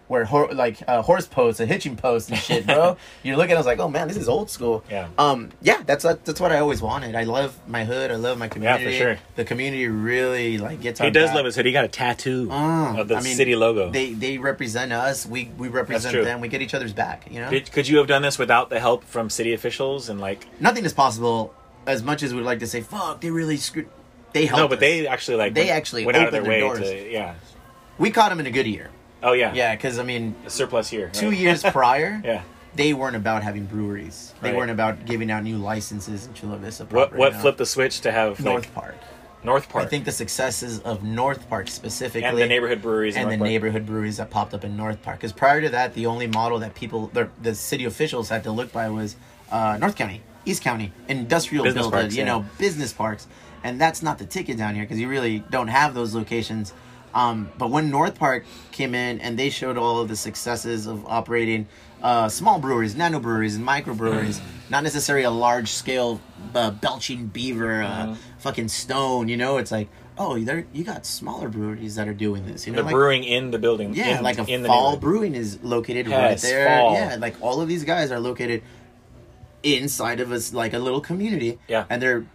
where hor- like uh, horse posts, a hitching post and shit, bro. you look at it, I was like, oh man, this is old school. Yeah. Um. Yeah. That's what, that's what I always wanted. I love my hood. I love my community. Yeah, for sure. The community really like gets. he does back. love his hood. He got a tattoo Mm, of the I mean, city logo. They they represent us. We we represent them. We get each other's back. You know, Did, could you have done this without the help from city officials and like? nothing is possible. As much as we'd like to say, "Fuck," they really screwed. They helped. No, but us. they actually like They went- actually went out of their opened way doors. to yeah. we caught them in a good year. Oh yeah. Yeah, because I mean, A surplus year. two years [LAUGHS] prior, Yeah. they weren't about having breweries. They Right. weren't about giving out new licenses in Chula Vista. What what flipped the switch to have North like, Park? North Park? I think the successes of North Park specifically, and the neighborhood breweries in and the Park. neighborhood breweries that popped up in North Park. Because prior to that, the only model that people, the, the city officials had to look by was uh, North County, East County, industrial Business buildings, parks, you yeah. know, business parks, and that's not the ticket down here because you really don't have those locations. Um, but when North Park came in and they showed all of the successes of operating uh, small breweries, nano breweries, and micro microbreweries, not necessarily a large scale uh, belching beaver, uh, Mm-hmm. fucking stone. You know, it's like, oh, there you got smaller breweries that are doing this. You know, the like, brewing in the building. yeah, in, like a in fall brewing is located Yes, right there. Fall. Yeah, like all of these guys are located inside of us, like a little community. Yeah. and they're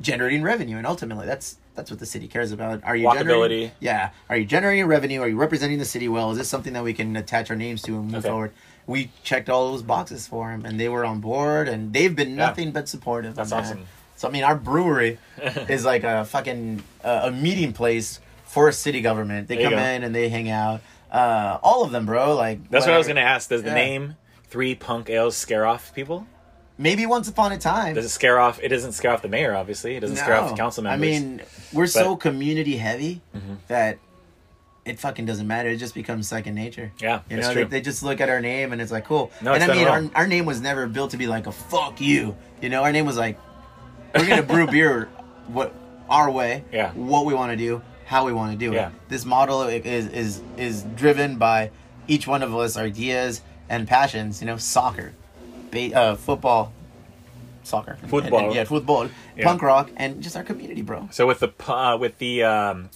generating revenue, and ultimately, that's that's what the city cares about. Are you Walkability. generating? Yeah, are you generating revenue? Are you representing the city well? Is this something that we can attach our names to and move Okay. forward? We checked all those boxes for them, and they were on board, and they've been Yeah. nothing but supportive. That's on that. awesome. So I mean, our brewery [LAUGHS] is like a fucking uh, a meeting place for city government. They There come in and they hang out. Uh, all of them, bro. Like That's what I was gonna ask. Does the name Three Punk Ales scare off people? Maybe once upon a time. Does it scare off? It doesn't scare off the mayor, obviously. It doesn't scare off the council members. I mean, we're so But- Mm-hmm. community heavy that it fucking doesn't matter. It just becomes second nature. Yeah, you know, they, they just look at our name and it's like cool. No, and I mean, our, our name was never built to be like a fuck you. You know, our name was like we're gonna brew [LAUGHS] beer what our way. Yeah. What we want to do, how we want to do Yeah. it. This model is is is driven by each one of us ideas and passions. You know, soccer, ba- uh, football. Soccer, And- and- Football. yeah, football, Yeah. punk rock, and just our community, bro. so with the uh, with the um,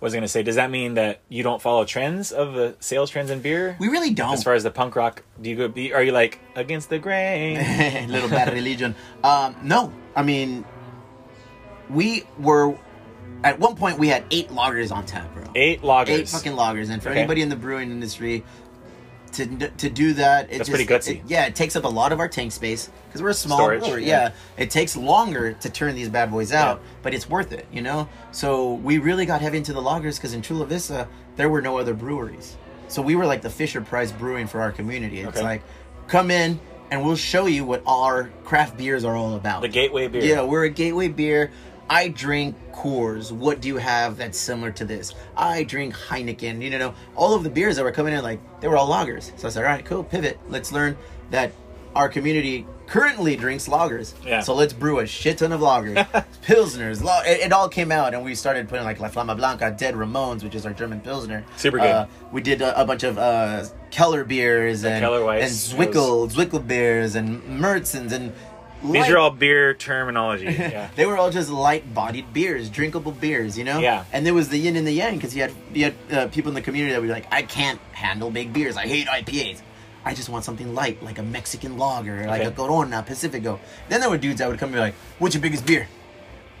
what was I gonna say? Does that mean that you don't follow trends of the sales trends in beer? We really don't. as far as the punk rock, do you go? Be, are you like against the grain? [LAUGHS] little bad [LAUGHS] religion. Um, no, I mean, we were at one point we had eight lagers on tap, bro. Eight lagers. Eight fucking lagers, and for Okay. anybody in the brewing industry. To, to do that, it That's just, pretty gutsy. it- yeah, it takes up a lot of our tank space because we're a small Storage, brewery. yeah. Yeah. it takes longer to turn these bad boys out, Yeah. but it's worth it, you know. So we really got heavy into the lagers because in Chula Vista there were no other breweries, so we were like the Fisher Price brewing for our community. It's Okay. like, come in and we'll show you what our craft beers are all about. the gateway beer. Yeah, we're a gateway beer. I drink Coors. What do you have that's similar to this? I drink Heineken. You know, all of the beers that were coming in, like they were all lagers. So I said, all right, cool, pivot. Let's learn that our community currently drinks lagers. Yeah. So let's brew a shit ton of lagers, [LAUGHS] pilsners. It, it all came out, and we started putting like La Flama Blanca, Dead Ramones, which is our German pilsner. Super good. Uh, we did a, a bunch of uh, Keller beers and Keller Weiss and Zwickel, Zwickel beers and Märzens and. These light- are all beer terminology. [LAUGHS] Yeah. they were all just light-bodied beers, drinkable beers, you know. Yeah. And there was the yin and the yang because you had you had uh, people in the community that were like, I can't handle big beers. I hate IPAs. I just want something light, like a Mexican lager, like a Okay. Corona, Pacifico. Then there were dudes that would come and be like, "What's your biggest beer?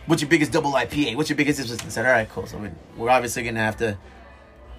What's your biggest double IPA? What's your biggest?" this?" And I said, "All right, cool. So we- we're obviously gonna have to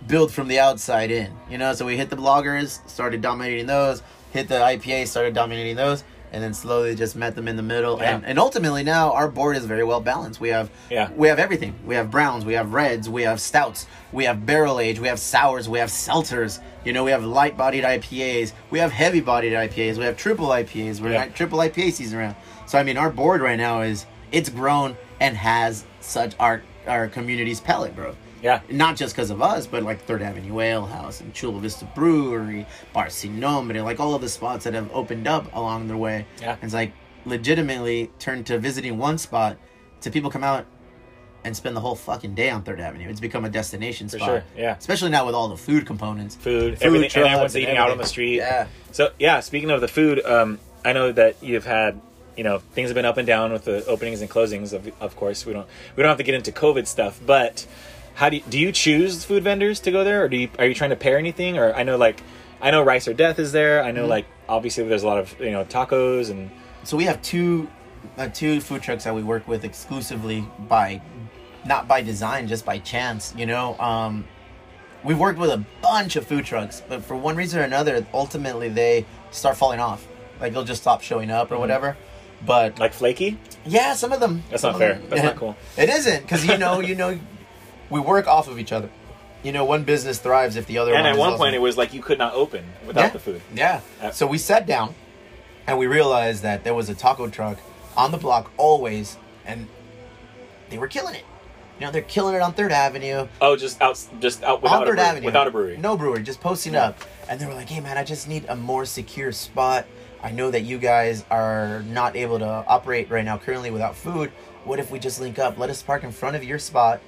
build from the outside in, you know. So we hit the lagers, started dominating those. Hit the IPA, started dominating those. And then slowly just met them in the middle. Yeah. And, and ultimately now our board is very well balanced. We have Yeah. we have everything. We have browns, we have reds, we have stouts, we have barrel age, we have sours, we have seltzers. You know, we have light bodied IPAs, we have heavy bodied IPAs, we have triple IPAs. We're Yeah. triple IPA season around. So I mean, our board right now is it's grown and has such our our community's pellet, bro. Yeah. Not just because of us, but like Third Avenue Ale House and Chula Vista Brewery, Bar Sin Nombre, like all of the spots that have opened up along their way. Yeah. It's like legitimately turned to visiting one spot to people come out and spend the whole fucking day on Third Avenue. It's become a destination For spot. sure, yeah. Especially now with all the food components. food, Food everything, and everyone's and eating out on the street. Yeah. So yeah, speaking of the food, um, I know that you've had, you know, things have been up and down with the openings and closings. Of, of course, we don't we don't have to get into COVID stuff, but how do you, do you choose food vendors to go there, or do you are you trying to pair anything? Or I know like I know Rice or Death is there. I know Mm-hmm. like obviously there's a lot of you know tacos and so we have two uh, two food trucks that we work with exclusively by not by design just by chance you know um we've worked with a bunch of food trucks but for one reason or another ultimately they start falling off like they'll just stop showing up or whatever but like flaky. yeah some of them Mm-hmm. That's not fair. them- That's not [LAUGHS] cool. it isn't because you know you know we work off of each other you know one business thrives if the other And one at one point it was like you could not open without yeah. the food. Yeah. Yeah. So we sat down and we realized that there was a taco truck on the block always and they were killing it. You know, they're killing it on Third Avenue. Oh, just out, just out on without a brewery, Avenue. without a brewery. No brewery, just posting up. And they were like, hey man, I just need a more secure spot. I know that you guys are not able to operate right now currently without food. What if we just link up? Let us park in front of your spot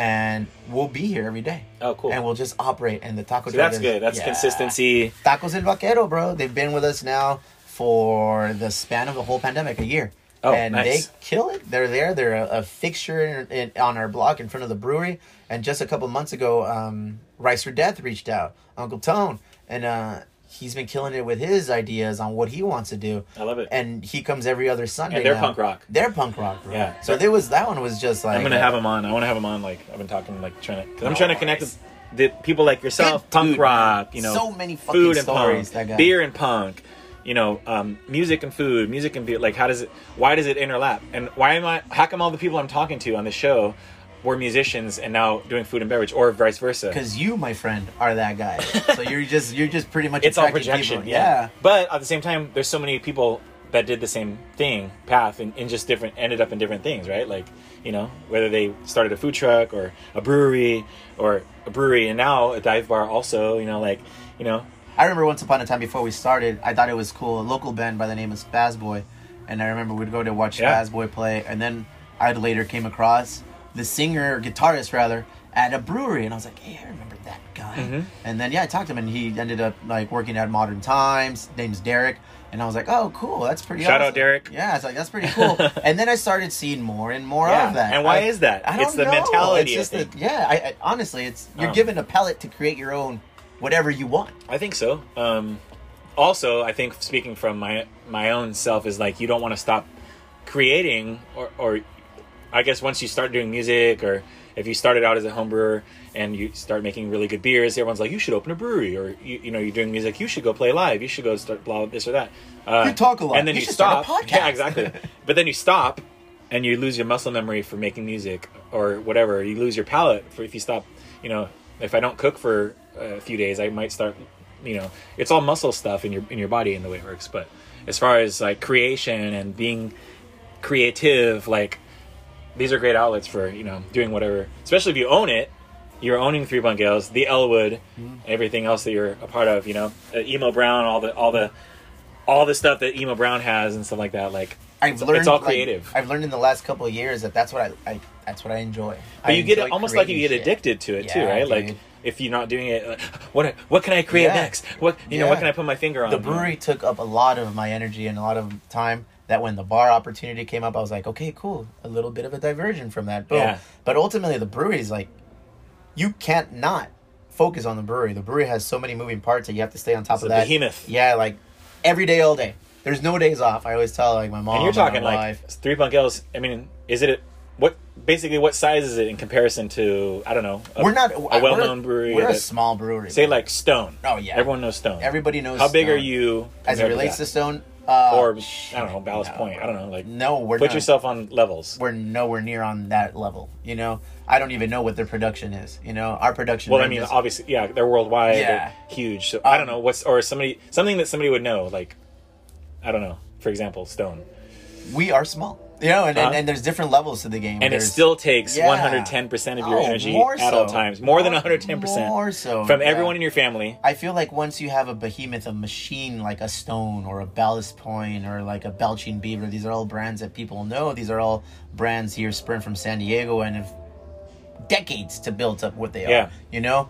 and we'll be here every day. Oh, cool. And we'll just operate and the taco See, that's good. That's Yeah. consistency. Tacos El Vaquero, bro. They've been with us now for the span of the whole pandemic, a year. Oh, and nice. they kill it. They're there. They're a, a fixture in, in, on our block in front of the brewery. And just a couple months ago, um, Rice for Death reached out, Uncle Tone, and uh, he's been killing it with his ideas on what he wants to do. I love it. And he comes every other Sunday. And they're now. punk rock. They're punk rock, bro. Yeah. So there was that one was just like I'm gonna uh, have him on. I want to have him on. Like I've been talking, like trying to, cause I'm trying to connect with the people like yourself, Good punk dude, rock. You know, So many fucking food and stories, punk, beer and punk. You know, um, music and food, music and beer. Like, how does it? Why does it interlap? And why am I? How come all the people I'm talking to on the show were musicians and now doing food and beverage, or vice versa? Because you, my friend, are that guy. so you're just you're just pretty much [LAUGHS] it's all projection. people. Yeah. But at the same time, there's so many people that did the same thing, path, and, and just different, ended up in different things, right? Like, you know, whether they started a food truck or a brewery or a brewery, and now a dive bar also, you know, like, you know, I remember once upon a time before we started, I thought it was cool. A local band by the name of Spaz Boy, and I remember we'd go to watch Yeah. Spaz Boy play, and then I later came across the singer, or guitarist rather, at a brewery, and I was like, hey, I remember that guy. Mm-hmm. And then yeah, I talked to him, and he ended up like working at Modern Times. Name's Derek. And I was like, "Oh, cool! That's pretty." Shout out. Derek. Yeah, it's like that's pretty cool. [LAUGHS] and then I started seeing more and more Yeah, of that. and why I- is that? I don't It's the know. mentality, It's just the- yeah. I, I honestly, it's you're Oh. given a palette to create your own whatever you want. I think so. Um, also, I think speaking from my my own self is like you don't want to stop creating, or, or I guess once you start doing music, or if you started out as a home brewer and you start making really good beers, everyone's like, you should open a brewery, or you, you know, you're doing music, you should go play live, you should go start blah this or that. Uh, You talk a lot. and then You you, stop. [LAUGHS] a podcast. Yeah, exactly. but then you stop, and you lose your muscle memory for making music or whatever. You lose your palate for if you stop. You know, if I don't cook for a few days, I might start. You know, it's all muscle stuff in your in your body and the way it works. But as far as like creation and being creative, like these are great outlets for you know doing whatever. Especially if you own it, you're owning Three Ales, the Elwood, Mm-hmm. everything else that you're a part of. You know, uh, Emo Brown, all the all the all the stuff that Emo Brown has and stuff like that. Like I've it's, learned it's all like, creative. I've learned in the last couple of years that that's what I, I that's what I enjoy. but I you get it almost like you get shit. addicted to it too, right? dude. Like if you're not doing it, like, what what can I create Yeah. next? What you know? What can I put my finger on? the brewery took up a lot of my energy and a lot of time. That when the bar opportunity came up, I was like, okay, cool, a little bit of a diversion from that. Boom. Yeah. But ultimately, the brewery is like, you can't not focus on the brewery. The brewery has so many moving parts that you have to stay on top It's of that. behemoth. Yeah, like every day, all day. There's no days off. I always tell like my mom and you're talking like wife. Three Punk Ales. I mean, is it what basically what size is it in comparison to I don't know? A, we're not a we're well-known brewery. We're a small brewery. say bro. like Stone. Oh, yeah. everyone knows Stone. Everybody knows How big are you as it relates to that? Stone. Uh, or I don't know Ballast no. Point. I don't know. Like No, we're put not. yourself on levels. We're nowhere near on that level. You know, I don't even know what their production is. You know, our production. Well, I mean, ranges- obviously, yeah, they're worldwide, Yeah. they're huge. So I don't Um, know what's or somebody something that somebody would know. Like, I don't know. For example, Stone, we are small. You know, and, and, and there's different levels to the game. and it still takes Yeah. 110 percent of your Oh, energy at all times, more than 110 percent more so, from yeah. everyone in your family. I feel like once you have a behemoth, a machine like a Stone or a Ballast Point or like a Belching Beaver, these are all brands that people know. These are all brands here spurned from San Diego and have decades to build up what they Yeah. are. You know,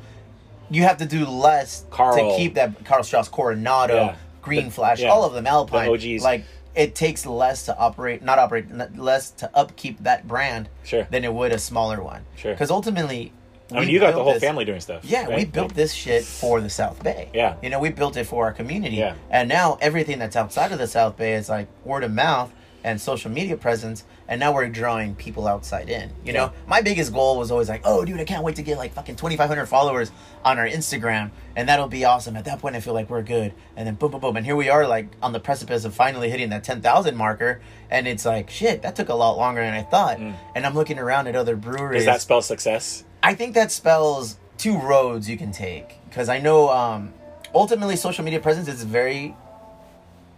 you have to do less Karl. to keep that Karl Strauss, Coronado. Green The- Flash, all of them, Alpine. The OGs. Like it takes less to operate, not operate, less to upkeep that brand Sure. than it would a smaller one. Sure. Because ultimately, I mean, you got the whole this- family doing stuff. yeah, we built Like, this shit for the South Bay. Yeah. You know, we built it for our community. Yeah. And now everything that's outside of the South Bay is like word of mouth and social media presence. And now we're drawing people outside in. You know, my biggest goal was always like, oh, dude, I can't wait to get like fucking 2,500 followers on our Instagram. And that'll be awesome. At that point, I feel like we're good. And then boom, boom, boom. And here we are, like on the precipice of finally hitting that 10,000 marker. And it's like, shit, that took a lot longer than I thought. And I'm looking around at other breweries. Does that spell success? I think that spells two roads you can take because I know um, ultimately social media presence is a very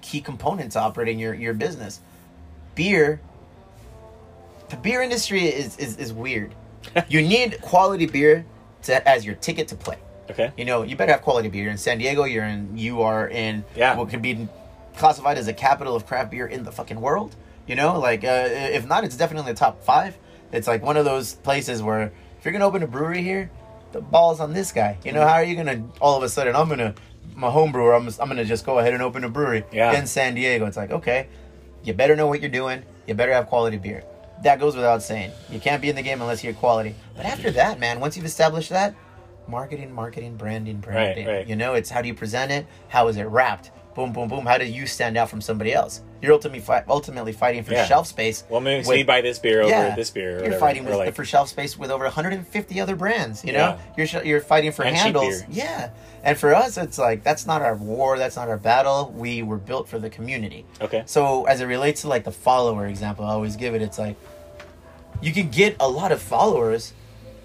key component to operating your, your business. Beer, the beer industry is, is, is weird. you [LAUGHS] need quality beer to as your ticket to play. Okay. You know, you better have quality beer. In San Diego, you're in you are in Yeah. what could be classified as a capital of craft beer in the fucking world. You know, like uh, if not, it's definitely the top five. It's like one of those places where if you're gonna open a brewery here, the ball's on this guy. You know, how are you gonna all of a sudden I'm gonna my home brewer, I'm, I'm gonna just go ahead and open a brewery Yeah. in San Diego. It's like okay, you better know what you're doing. You better have quality beer. That goes without saying. You can't be in the game unless you're quality. But after that, man, once you've established that, marketing, marketing, branding, branding. right. You know, it's how do you present it? How is it wrapped? Boom, boom, boom. How do you stand out from somebody else? You're ultimately fi- ultimately fighting for Yeah. shelf space. Well, maybe with- we buy this beer over yeah, this beer. You're whatever. fighting with, like, for shelf space with over 150 other brands. You know, Yeah. you're sh- you're fighting for And handles. Yeah, and for us, it's like that's not our war. That's not our battle. We were built for the community. Okay. So as it relates to like the follower example, I always give it. It's like you can get a lot of followers,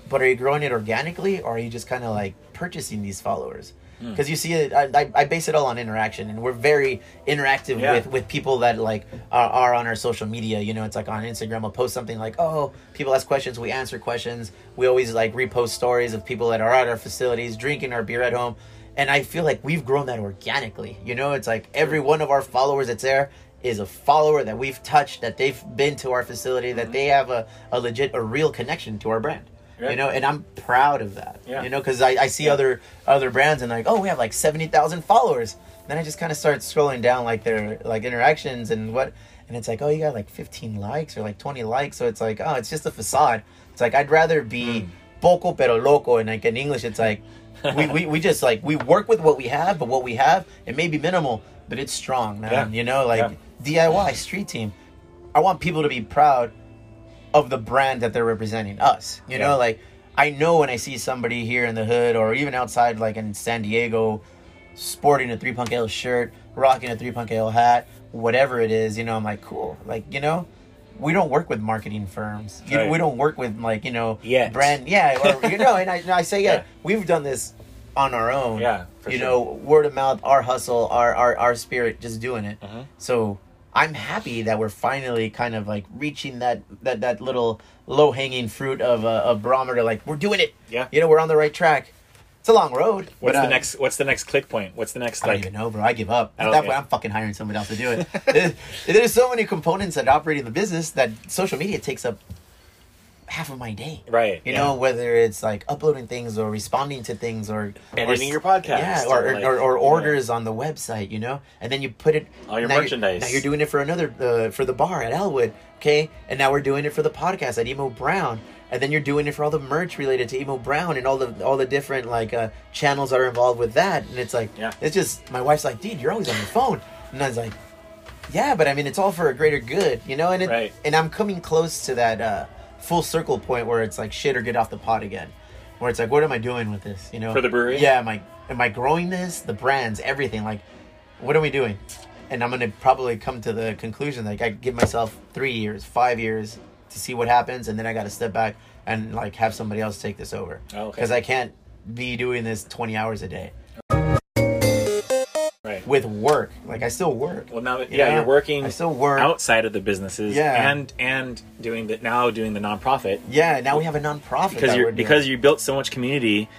but are you growing it organically, or are you just kind of like purchasing these followers? Hmm. Because you see it, I, I, I base it all on interaction, and we're very interactive Yeah. with with people that like are, are on our social media. You know, it's like on Instagram, we'll post something like, "Oh, people ask questions, we answer questions." We always like repost stories of people that are at our facilities drinking our beer at home, and I feel like we've grown that organically. You know, it's like every one of our followers that's there is a follower that we've touched, that they've been to our facility, that they have a, a legit, a real connection to our brand. You know, and I'm proud of that. Yeah. You know, because I, I see other other brands and like, oh, we have like seventy thousand followers. Then I just kind of start scrolling down like their like interactions and what, and it's like, oh, you got like fifteen likes or like twenty likes. So it's like, oh, it's just a facade. It's like I'd rather be Hmm. poco pero loco, and like in English, it's like we, we we just like we work with what we have, but what we have it may be minimal, but it's strong, man. Yeah. You know, like DIY street team. I want people to be proud of the brand that they're representing us. You Yeah. know, like I know when I see somebody here in the hood or even outside, like in San Diego, sporting a Three Punk Ale shirt, rocking a Three Punk Ale hat, whatever it is, you know, I'm like, cool. Like, you know, we don't work with marketing firms. You Right. we don't work with like, you know, Yet. brand. Yeah, or you know, and I, and I say, yeah, [LAUGHS] Yeah. we've done this on our own. Yeah, you sure. know, word of mouth, our hustle, our our, our spirit, just doing it. Uh-huh. So I'm happy that we're finally kind of like reaching that that that little low hanging fruit of a of barometer. Like we're doing it. Yeah. You know, we're on the right track. It's a long road. What's but, the uh, next? What's the next click point? What's the next I don't even know, bro. I give up. I At don't- that point. I'm fucking hiring somebody else to do it. [LAUGHS] There- There's so many components that operate in the business that social media takes up half of my day. Right, You yeah. know, whether it's like uploading things or responding to things or Editing or, your podcast, Yeah, or, or like- or, or yeah. orders on the website. You know, and then you put it All your now you're- merchandise. now you're doing it for another uh, for the bar at Elwood. Okay, and now we're doing it for the podcast at Emo Brown. And then you're doing it for all the merch related to Emo Brown and all the all the different like uh, channels that are involved with that. And it's like, Yeah. it's just my wife's like, dude, you're always on your phone, and I was like, yeah, but I mean, it's all for a greater good, you know. And it, Right. and I'm coming close to that uh, full circle point where it's like shit or get off the pot again, where it's like, what am I doing with this, you know? For the brewery? Yeah, am I am I growing this? The brands, everything, like, what are we doing? and I'm gonna probably come to the conclusion like I give myself three years, five years to see what happens, and then I got to step back and like have somebody else take this over Oh, okay. because I can't be doing this 20 hours a day. With work. Like I still work. Well, now that yeah, know? you're working I still work. outside of the businesses, Yeah. and and doing the now doing the nonprofit Yeah, now we have a nonprofit because you're because you built so much community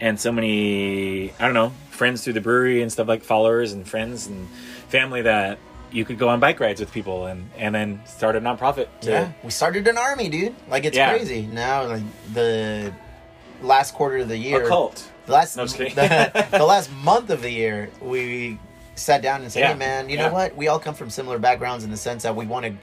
and so many I don't know friends through the brewery and stuff like followers and friends and family that you could go on bike rides with people and and then start a nonprofit. To, Yeah, we started an army, dude. Like it's Yeah. crazy. Now, like the last quarter of the year, A cult. The last, No, the, [LAUGHS] the last month of the year, we sat down and said, Yeah. "Hey, man, you Yeah. know what? We all come from similar backgrounds in the sense that we want to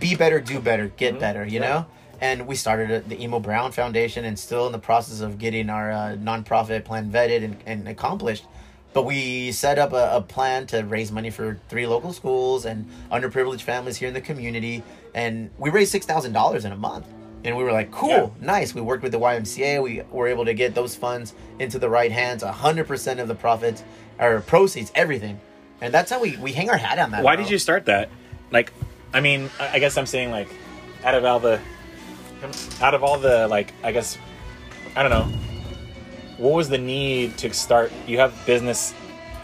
be better, do better, get better. You Mm-hmm. Yeah. know." And we started the Emo Brown Foundation, and still in the process of getting our uh, nonprofit plan vetted and, and accomplished. But we set up a, a plan to raise money for three local schools and underprivileged families here in the community, and we raised six thousand dollars in a month. And we were like, "Cool, nice." We worked with the YMCA. We were able to get those funds into the right hands. hundred percent of the profits or proceeds, everything, and that's how we we hang our hat on that. Why bro. did you start that? Like, I mean, I guess I'm saying like, out of all the, out of all the like, I guess, I don't know, what was the need to start? You have business,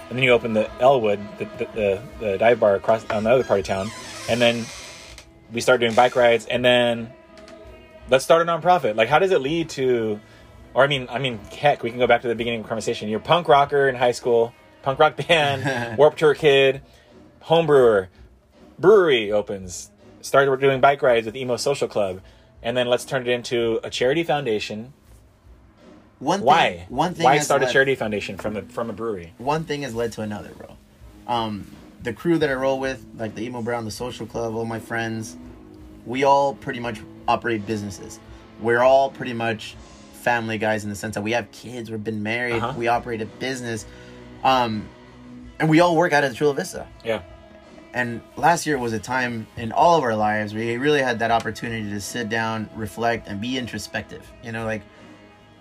and then you open the Elwood, the the, the, the dive bar across on the other part of town, and then we start doing bike rides, and then let's start a nonprofit. Like, how does it lead to? Or I mean, I mean, heck, we can go back to the beginning of the conversation. You're punk rocker in high school, punk rock band, [LAUGHS] Warped Tour kid, home brewer, brewery opens, started doing bike rides with Emo Social Club, and then let's turn it into a charity foundation. One thing, Why? One thing. Why start a charity foundation from a from a brewery? One thing has led to another, bro. Um, the crew that I roll with, like the Emo Brown, the Social Club, all my friends, we all pretty much operate businesses. We're all pretty much family guys in the sense that we have kids, we've been married, Uh-huh. we operate a business, um, and we all work out of Chula Vista. Yeah, And last year was a time in all of our lives where we really had that opportunity to sit down, reflect, and be introspective. You know, like,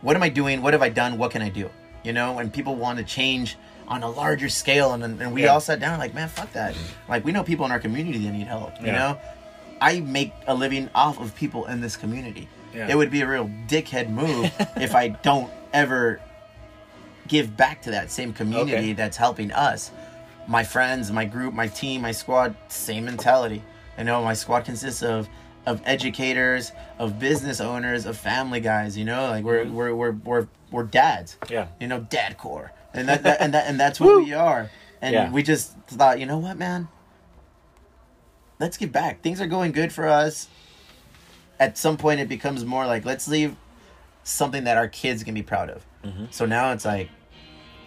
what am I doing? What have I done? What can I do? You know, and people want to change on a larger scale. And, and we Yeah. all sat down, like, man, fuck that. Like, we know people in our community that need help. You Yeah. know, I make a living off of people in this community. Yeah. It would be a real dickhead move [LAUGHS] if I don't ever give back to that same community Okay. that's helping us. My friends, my group, my team, my squad, same mentality. I know my squad consists of of educators, of business owners, of family guys. You know, like we're mm-hmm. we're we're we're, we're dads. Yeah. You know, dad core, and that, [LAUGHS] that and that and that's what we are. And Yeah. we just thought, you know what, man? Let's give back. Things are going good for us. At some point, it becomes more like let's leave something that our kids can be proud of. Mm-hmm. So now it's like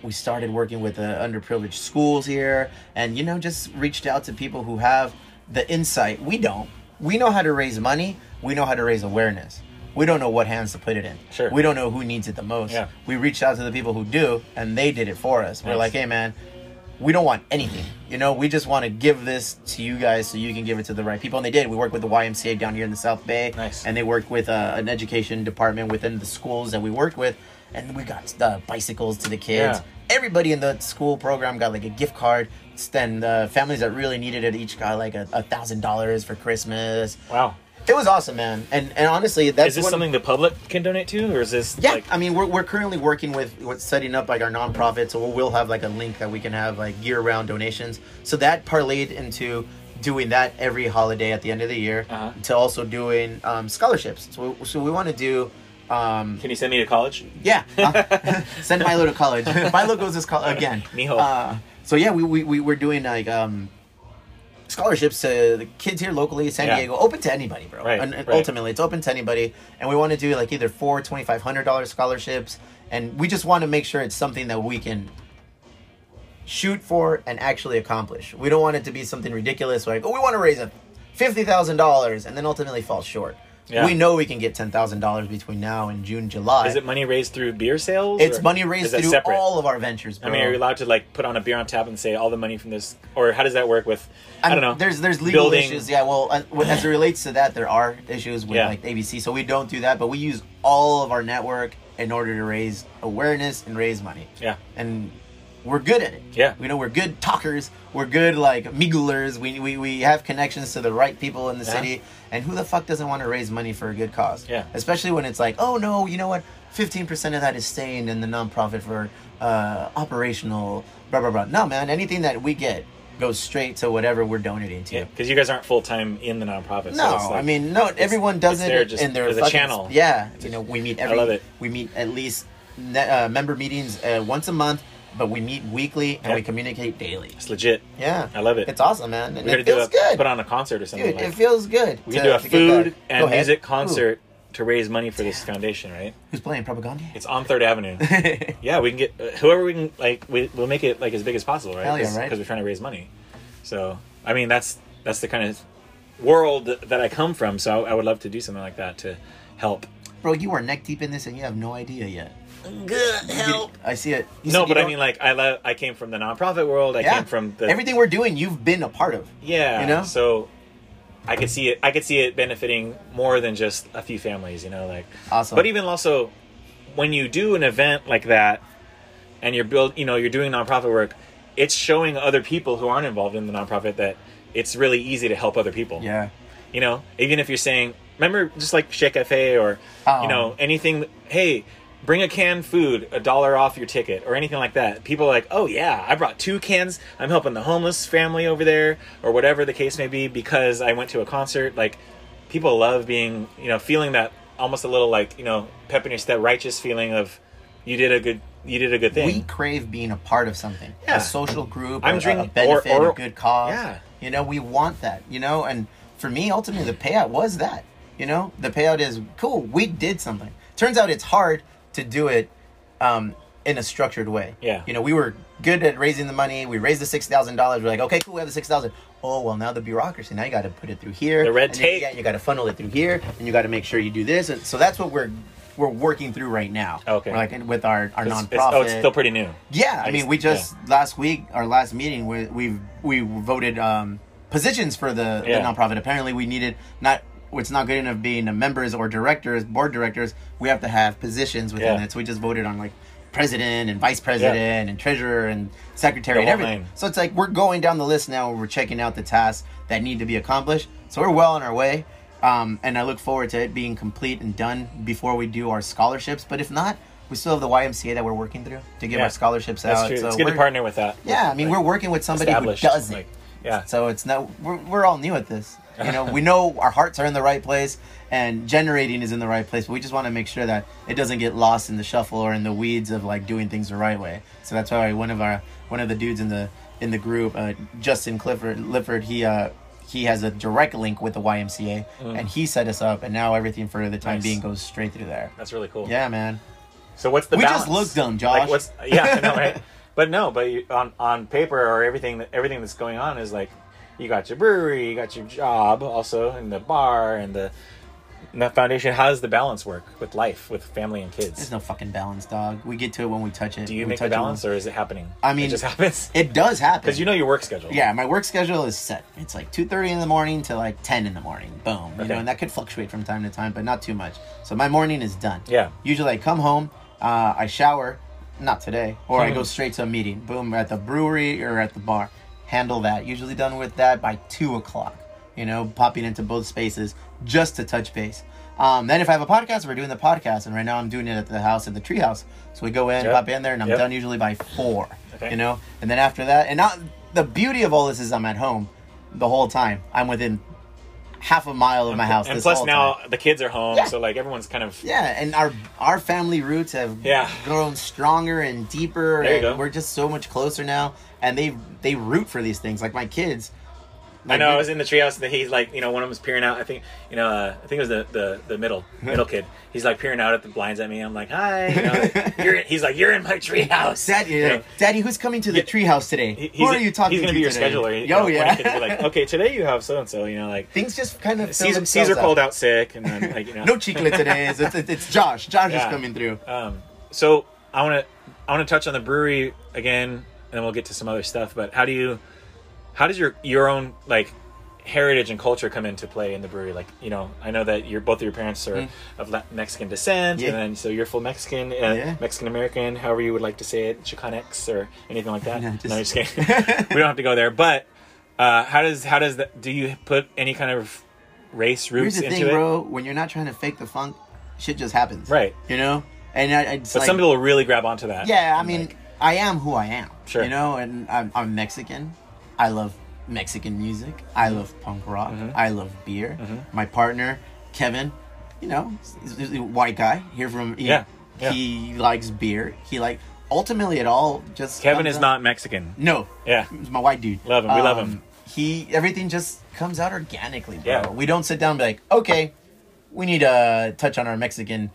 we started working with the underprivileged schools here and you know just reached out to people who have the insight. We don't. We know how to raise money. We know how to raise awareness. We don't know what hands to put it in. Sure. we don't know who needs it the most. Yeah. we reached out to the people who do and they did it for us. We're like hey man we don't want anything you know we just want to give this to you guys so you can give it to the right people and they did we worked with the ymca down here in the south bay Nice. and they worked with uh, an education department within the schools that we worked with and we got the bicycles to the kids Yeah. everybody in the school program got like a gift card then the families that really needed it each got like a a thousand dollars for christmas wow. It was awesome man and and honestly that's Is this one- something the public can donate to, or is this yeah, like I mean, we're, we're currently working with, with setting up like our nonprofit, so we'll, we'll have like a link that we can have like year round donations. So that parlayed into doing that every holiday at the end of the year, Uh-huh. to also doing um, scholarships. So we, so we want to do, um, Can you send me to college? yeah, uh, [LAUGHS] [LAUGHS] send Milo to college. Milo goes to college again. Mijo. Uh, so yeah, we, we, we we're doing like um, scholarships to the kids here locally, San Yeah. Diego, open to anybody, bro. Right, and right. ultimately, it's open to anybody, and we want to do like either four twenty five hundred dollars scholarships, and we just want to make sure it's something that we can shoot for and actually accomplish. We don't want it to be something ridiculous like, oh, we want to raise a fifty thousand dollars, and then ultimately fall short. Yeah. We know we can get ten thousand dollars between now and June, July. Is it money raised through beer sales? It's money raised through separate? all of our ventures, bro. I mean, are you allowed to like put on a beer on tap and say all the money from this, or how does that work with? I, mean, don't know. There's there's legal building- issues. Yeah, well, uh, as it relates to that, there are issues with Yeah. like ABC, so we don't do that. But we use all of our network in order to raise awareness and raise money. Yeah. And we're good at it. Yeah. We know, we're good talkers. We're good like migglers. We, we we have connections to the right people in the Yeah. city. And who the fuck doesn't want to raise money for a good cause? Yeah. Especially when it's like, oh no, you know what? Fifteen percent of that is staying in the nonprofit for uh, operational blah blah blah. No, man. Anything that we get goes straight to whatever we're donating to. Yeah, because you guys aren't full time in the nonprofit. No, so it's like, I mean, no. Everyone does it just in their fucking- channel. Yeah, you know, we meet every. love it. We meet at least ne- uh, member meetings uh, once a month, but we meet weekly and Yeah. we communicate daily. it's legit. Yeah, I love it. It's awesome, man, and We it feels a good. put on a concert or something. Dude, like, it feels good. we to- can do a food and music Ooh, concert to raise money for this foundation, right? who's playing propaganda? It's on Third Avenue. [LAUGHS] yeah, we can get uh, whoever we can like. We, we'll make it like as big as possible, right? Hell yeah, right. Because we're trying to raise money. So I mean, that's that's the kind of world that I come from. So I, I would love to do something like that to help. Bro, you are neck deep in this and you have no idea yet. Good You- I see it. You No, said but I mean, like I love. I came from the nonprofit world. I yeah, came from the everything we're doing. You've been a part of. Yeah, You know? So I could see it. I could see it benefiting more than just a few families. You know, like Awesome. But even also, when you do an event like that, and you're build, you know, you're doing nonprofit work, it's showing other people who aren't involved in the nonprofit that it's really easy to help other people. Yeah. You know, even if you're saying, remember, just like Shake Cafe or Oh. you uh-uh. know anything. Hey. Bring a canned food, a dollar off your ticket, or anything like that. People are like, oh yeah, I brought two cans. I'm helping the homeless family over there, or whatever the case may be, because I went to a concert. Like, people love being, you know, feeling that almost a little like, you know, pep in your step, righteous feeling of you did a good, you did a good thing. We crave being a part of something, Yeah. a social group, I'm a, drinking- a benefit, or- or- a good cause. Yeah. you know, we want that. You know, and for me, ultimately, the payout was that. You know, the payout is cool. We did something. Turns out it's hard to do it um, in a structured way. Yeah. you know, we were good at raising the money. We raised the six thousand dollars. We're like, okay, cool, we have the six thousand. Oh well, now the bureaucracy. Now you got to put it through here. The red tape. yeah, you got to funnel it through here, and you got to make sure you do this. And so that's what we're we're working through right now. Okay. We're like with our our It's- nonprofit. it's- oh, it's still pretty new. Yeah, I, mean, we just last week, our last meeting, we we we voted um, positions for the, Yeah. the nonprofit. Apparently, we needed not. It's not good enough being a members or directors, board directors. We have to have positions within Yeah. it. So we just voted on like president and vice president and treasurer and secretary and everything. nine. So it's like we're going down the list now. and We're checking out the tasks that need to be accomplished. So we're well on our way. Um, and I look forward to it being complete and done before we do our scholarships. But if not, we still have the YMCA that we're working through to give Yeah. our scholarships That's out. true. So it's good to partner with that. yeah, I mean, Like, we're working with somebody who does it. like, yeah. So it's not we're, we're all new at this. You know, [LAUGHS] we know our hearts are in the right place and generating is in the right place, but we just want to make sure that it doesn't get lost in the shuffle or in the weeds of like doing things the right way. So that's why one of our one of the dudes in the in the group, uh, Justin Clifford Lifford, he uh he has a direct link with the YMCA and he set us up and now everything for the time Mm. Nice. being goes straight through there. That's really cool. Yeah, man. So what's the We balance? just look dumb, Josh. Like what's yeah, I know, right? [LAUGHS] But no, but you, on on paper or everything that everything that's going on is like you got your brewery, you got your job also, and the bar and the and the foundation. How does the balance work with life, with family and kids? There's no fucking balance, dog. We get to it when we touch it. Do you We make touch balance, or is it happening? I mean, it just [LAUGHS] happens It does happen. because you know your work schedule. Yeah, my work schedule is set. It's like two thirty in the morning to like ten in the morning. Boom. You Okay. know, and that could fluctuate from time to time, but not too much. So my morning is done. Yeah. Usually I come home, uh, I shower, not today, or I Hmm. go straight to a meeting. Boom, at the brewery or at the bar. Handle that. Usually done with that by two o'clock. You know, popping into both spaces just to touch base. Um, then if I have a podcast, we're doing the podcast, and right now I'm doing it at the house at the treehouse. So we go in, Yep. pop in there, and I'm Yep. done usually by four. Okay. You know, and then after that, and now the beauty of all this is I'm at home the whole time. I'm within half a mile of my house. and plus now time. the kids are home, Yeah. so like everyone's kind of yeah, and our our family roots have Yeah. grown stronger and deeper, There you and go. we're just so much closer now. And they they root for these things, like my kids. I know I was in the treehouse and he's like, you know, one of them was peering out. I think, you know, uh, I think it was the, the, the middle [LAUGHS] middle kid. He's like peering out at the blinds at me. I'm like, hi. You know, [LAUGHS] you're he's like, you're in my treehouse. Daddy, You know, Daddy, who's coming to the treehouse today? he- Who are you talking He's to gonna be your today? scheduler. You Yo, know, yeah. like, okay, today you have so and so. You know, like Things just kind of Caesar, Caesar out. called out sick, and then like you know, [LAUGHS] No chiclet today. It's, it's, it's Josh. Josh Yeah. is coming through. Um, so I want to I want to touch on the brewery again, and then we'll get to some other stuff. But how do you, how does your your own like heritage and culture come into play in the brewery? Like, you know, I know that your both of your parents are of La- Mexican descent, Mm. Yeah. and then so you're full Mexican, uh, Yeah. Mexican American, however you would like to say it, Chicanx or anything like that. [LAUGHS] No, no, just- just kidding. [LAUGHS] we don't have to go there. But uh, how does how does that? Do you put any kind of race roots Here's the into thing, it? bro. When you're not trying to fake the funk, shit just happens. Right. You know. And I, But like, some people really grab onto that. Yeah, I mean, like, I am who I am. Sure. You know, and I'm, I'm Mexican. I love Mexican music. I Mm-hmm. love punk rock. I love beer. My partner, Kevin, you know, is a white guy here from. He, Yeah, yeah. He likes beer. He like ultimately it all just. Kevin is out- not Mexican. No. Yeah. He's my white dude. Um, Love him. We love him. He everything just comes out organically, bro. Yeah. We don't sit down and be like, okay, we need to touch on our Mexican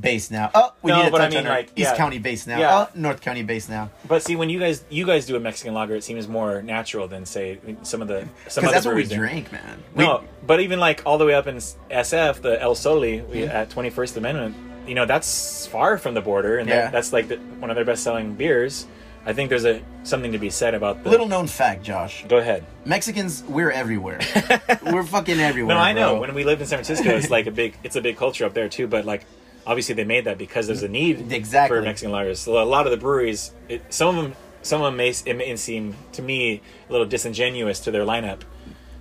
base now. Oh, we No, need to but I touch mean, on like, East yeah. County base now. Yeah. Oh, North County base now. But see, when you guys you guys do a Mexican lager, it seems more natural than say some of the some other that's what we do. drink, man. No, but even like all the way up in SF, the El Sully we, Mm-hmm. at Twenty First Amendment, you know that's far from the border, and Yeah. that, that's like the, one of their best selling beers. I think there's a something to be said about the. Little known fact, Josh. Go ahead. Mexicans, we're everywhere. [LAUGHS] we're fucking everywhere. No, I know. bro. When we lived in San Francisco, it's like a big, it's a big culture up there too. But like, obviously, they made that because there's a need Exactly. for Mexican lagers. So a lot of the breweries, it, some of them, some of them may, it may seem to me a little disingenuous to their lineup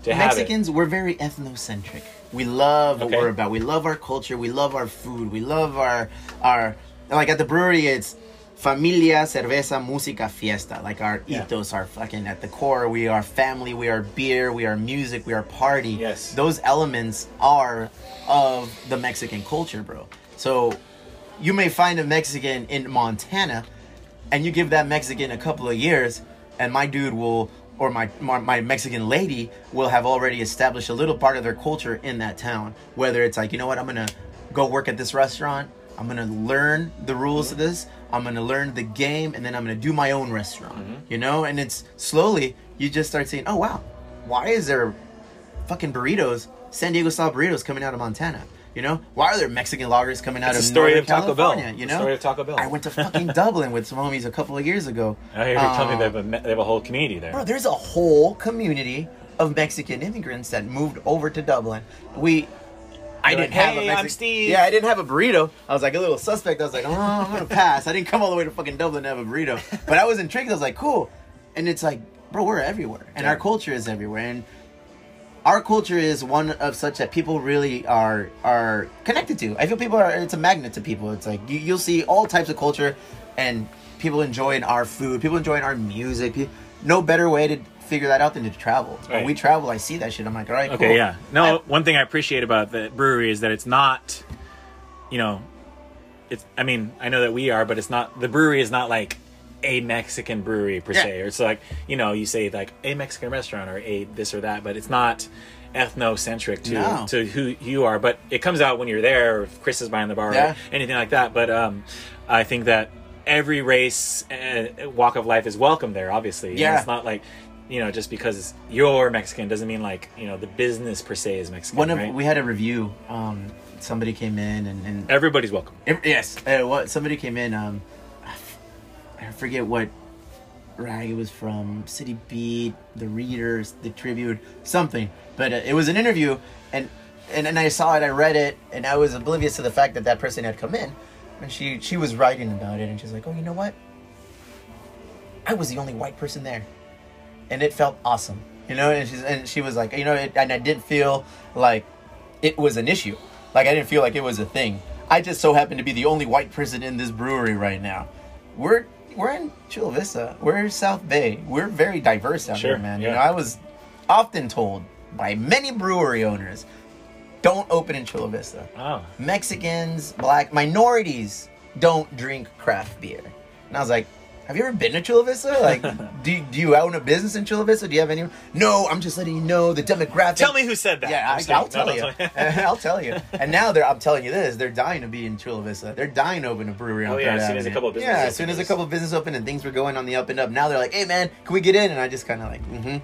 to have it. Mexicans, we're very ethnocentric. We love what Okay. we're about. We love our culture. We love our food. We love our our like at the brewery. It's familia, cerveza, música, fiesta. Like our Yeah. ethos, our fucking at the core. We are family. We are beer. We are music. We are party. Yes. those elements are of the Mexican culture, bro. So you may find a Mexican in Montana, and you give that Mexican a couple of years, and my dude will, or my, my my Mexican lady will have already established a little part of their culture in that town. Whether it's like, you know what, I'm gonna go work at this restaurant. I'm gonna learn the rules of this. I'm gonna learn the game, and then I'm gonna do my own restaurant. Mm-hmm. You know, and it's slowly you just start saying, oh wow, why is there fucking burritos, San Diego style burritos coming out of Montana? You know, why are there Mexican lagers coming out It's of the story Northern of Taco Bell. California? You The know, story of Taco Bell. I went to fucking Dublin with some homies a couple of years ago. I hear you tell me Um, they have a me- they have a whole community there. Bro, there's a whole community of Mexican immigrants that moved over to Dublin. We. I You're didn't like, have a "Hey, Mexi- I'm Steve." Yeah, I didn't have a burrito. I was like a little suspect. I was like, oh, I'm gonna pass. I didn't come all the way to fucking Dublin to have a burrito, but I was intrigued. I was like, cool. And it's like, bro, we're everywhere, and Yeah. our culture is everywhere, and our culture is one of such that people really are are connected to. I feel people are it's a magnet to people. It's like you, you'll see all types of culture, and people enjoying our food, people enjoying our music. No better way to figure that out than to travel. When we travel, I see that shit. I'm like, all right, Okay, cool. yeah. No, I- one thing I appreciate about the brewery is that it's not, you know, it's. I mean, I know that we are, but it's not. The brewery is not like a Mexican brewery per Yeah. se. Or it's like you know, you say like a Mexican restaurant or a this or that, but it's not ethnocentric to No. to who you are. But it comes out when you're there, or if Chris is behind the bar, Yeah. or anything like that. But um, I think that every race, uh, walk of life is welcome there. Obviously, And Yeah. it's not like. You know, just because you're Mexican doesn't mean like you know the business per se is Mexican. One of right? we had a review. Um, somebody came in and, and Everybody's welcome. Yes. Uh, what somebody came in. Um, I forget what rag it was from. City Beat, the Readers, the Tribune, something. But uh, it was an interview, and and and I saw it. I read it, and I was oblivious to the fact that that person had come in, and she she was writing about it, and she's like, "Oh, you know what? I was the only white person there." and it felt awesome. You know, and she's and she was like, you know, it, and I didn't feel like it was an issue. Like I didn't feel like it was a thing. I just so happened to be the only white person in this brewery right now. We're we're in Chula Vista. We're South Bay. We're very diverse out Sure, here, man. You know, I was often told by many brewery owners, don't open in Chula Vista. Oh, Mexicans, black minorities don't drink craft beer. And I was like, have you ever been to Chula Vista? Like, [LAUGHS] do, do you own a business in Chula Vista? Do you have any? No, I'm just letting you know the demographic. tell me who said that. Yeah, I, just I'll tell No, you. don't tell me. [LAUGHS] I'll tell you. [LAUGHS] And now they're. I'm telling you this. They're dying to be in Chula Vista. They're dying to open a brewery on Oh, yeah, Third as soon as a couple of businesses Yeah, as soon as a couple of business open and things were going on the up and up. Now they're like, hey man, can we get in? And I just kind of like, mm-hmm,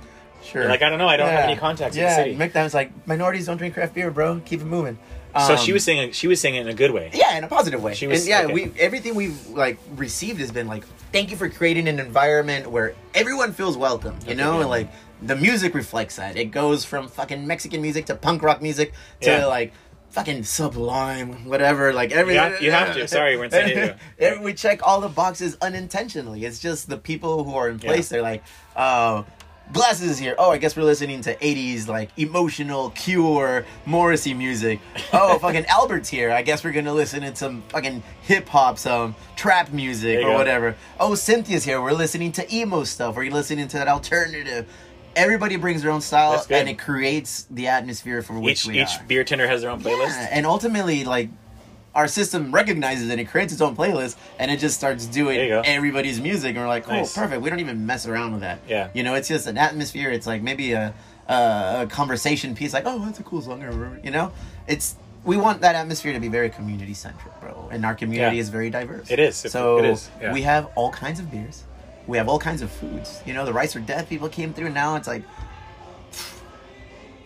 sure. You're like, I don't know, I don't have any contacts in the yeah, city. McDonald's like minorities don't drink craft beer, bro. Keep it moving. So Um, she was saying she was saying it in a good way. yeah, in a positive way. She was- and yeah, okay. we everything we've like received has been like, thank you for creating an environment where everyone feels welcome. You know, yeah. and like the music reflects that. It goes from fucking Mexican music to punk rock music to Yeah. like fucking sublime, whatever. Like every You have- you have to. [LAUGHS] Sorry, we're in San Diego. We check all the boxes unintentionally. It's just the people who are in place. Yeah. They're like, uh, Glasses is here. Oh, I guess we're listening to 80s like emotional Cure Morrissey music. Oh, [LAUGHS] fucking Albert's here. I guess we're gonna listen to some fucking hip hop, some trap music or go. whatever. Oh, Cynthia's here. We're listening to emo stuff. You're listening to that alternative. Everybody brings their own style, That's good. and it creates the atmosphere for which Each we each are. beer tender has their own playlist. Yeah, and ultimately, like our system recognizes it, it creates its own playlist, and it just starts doing There you go. everybody's music. And we're like, oh, Nice. perfect. We don't even mess around with that. Yeah. you know, it's just an atmosphere. It's like maybe a a, a conversation piece, like, oh, that's a cool song. You know, it's we want that atmosphere to be very community centric, bro. And our community Yeah. is very diverse. It is. It- So it is, yeah. we have all kinds of beers. We have all kinds of foods. You know, the Rice or Death people came through. And now it's like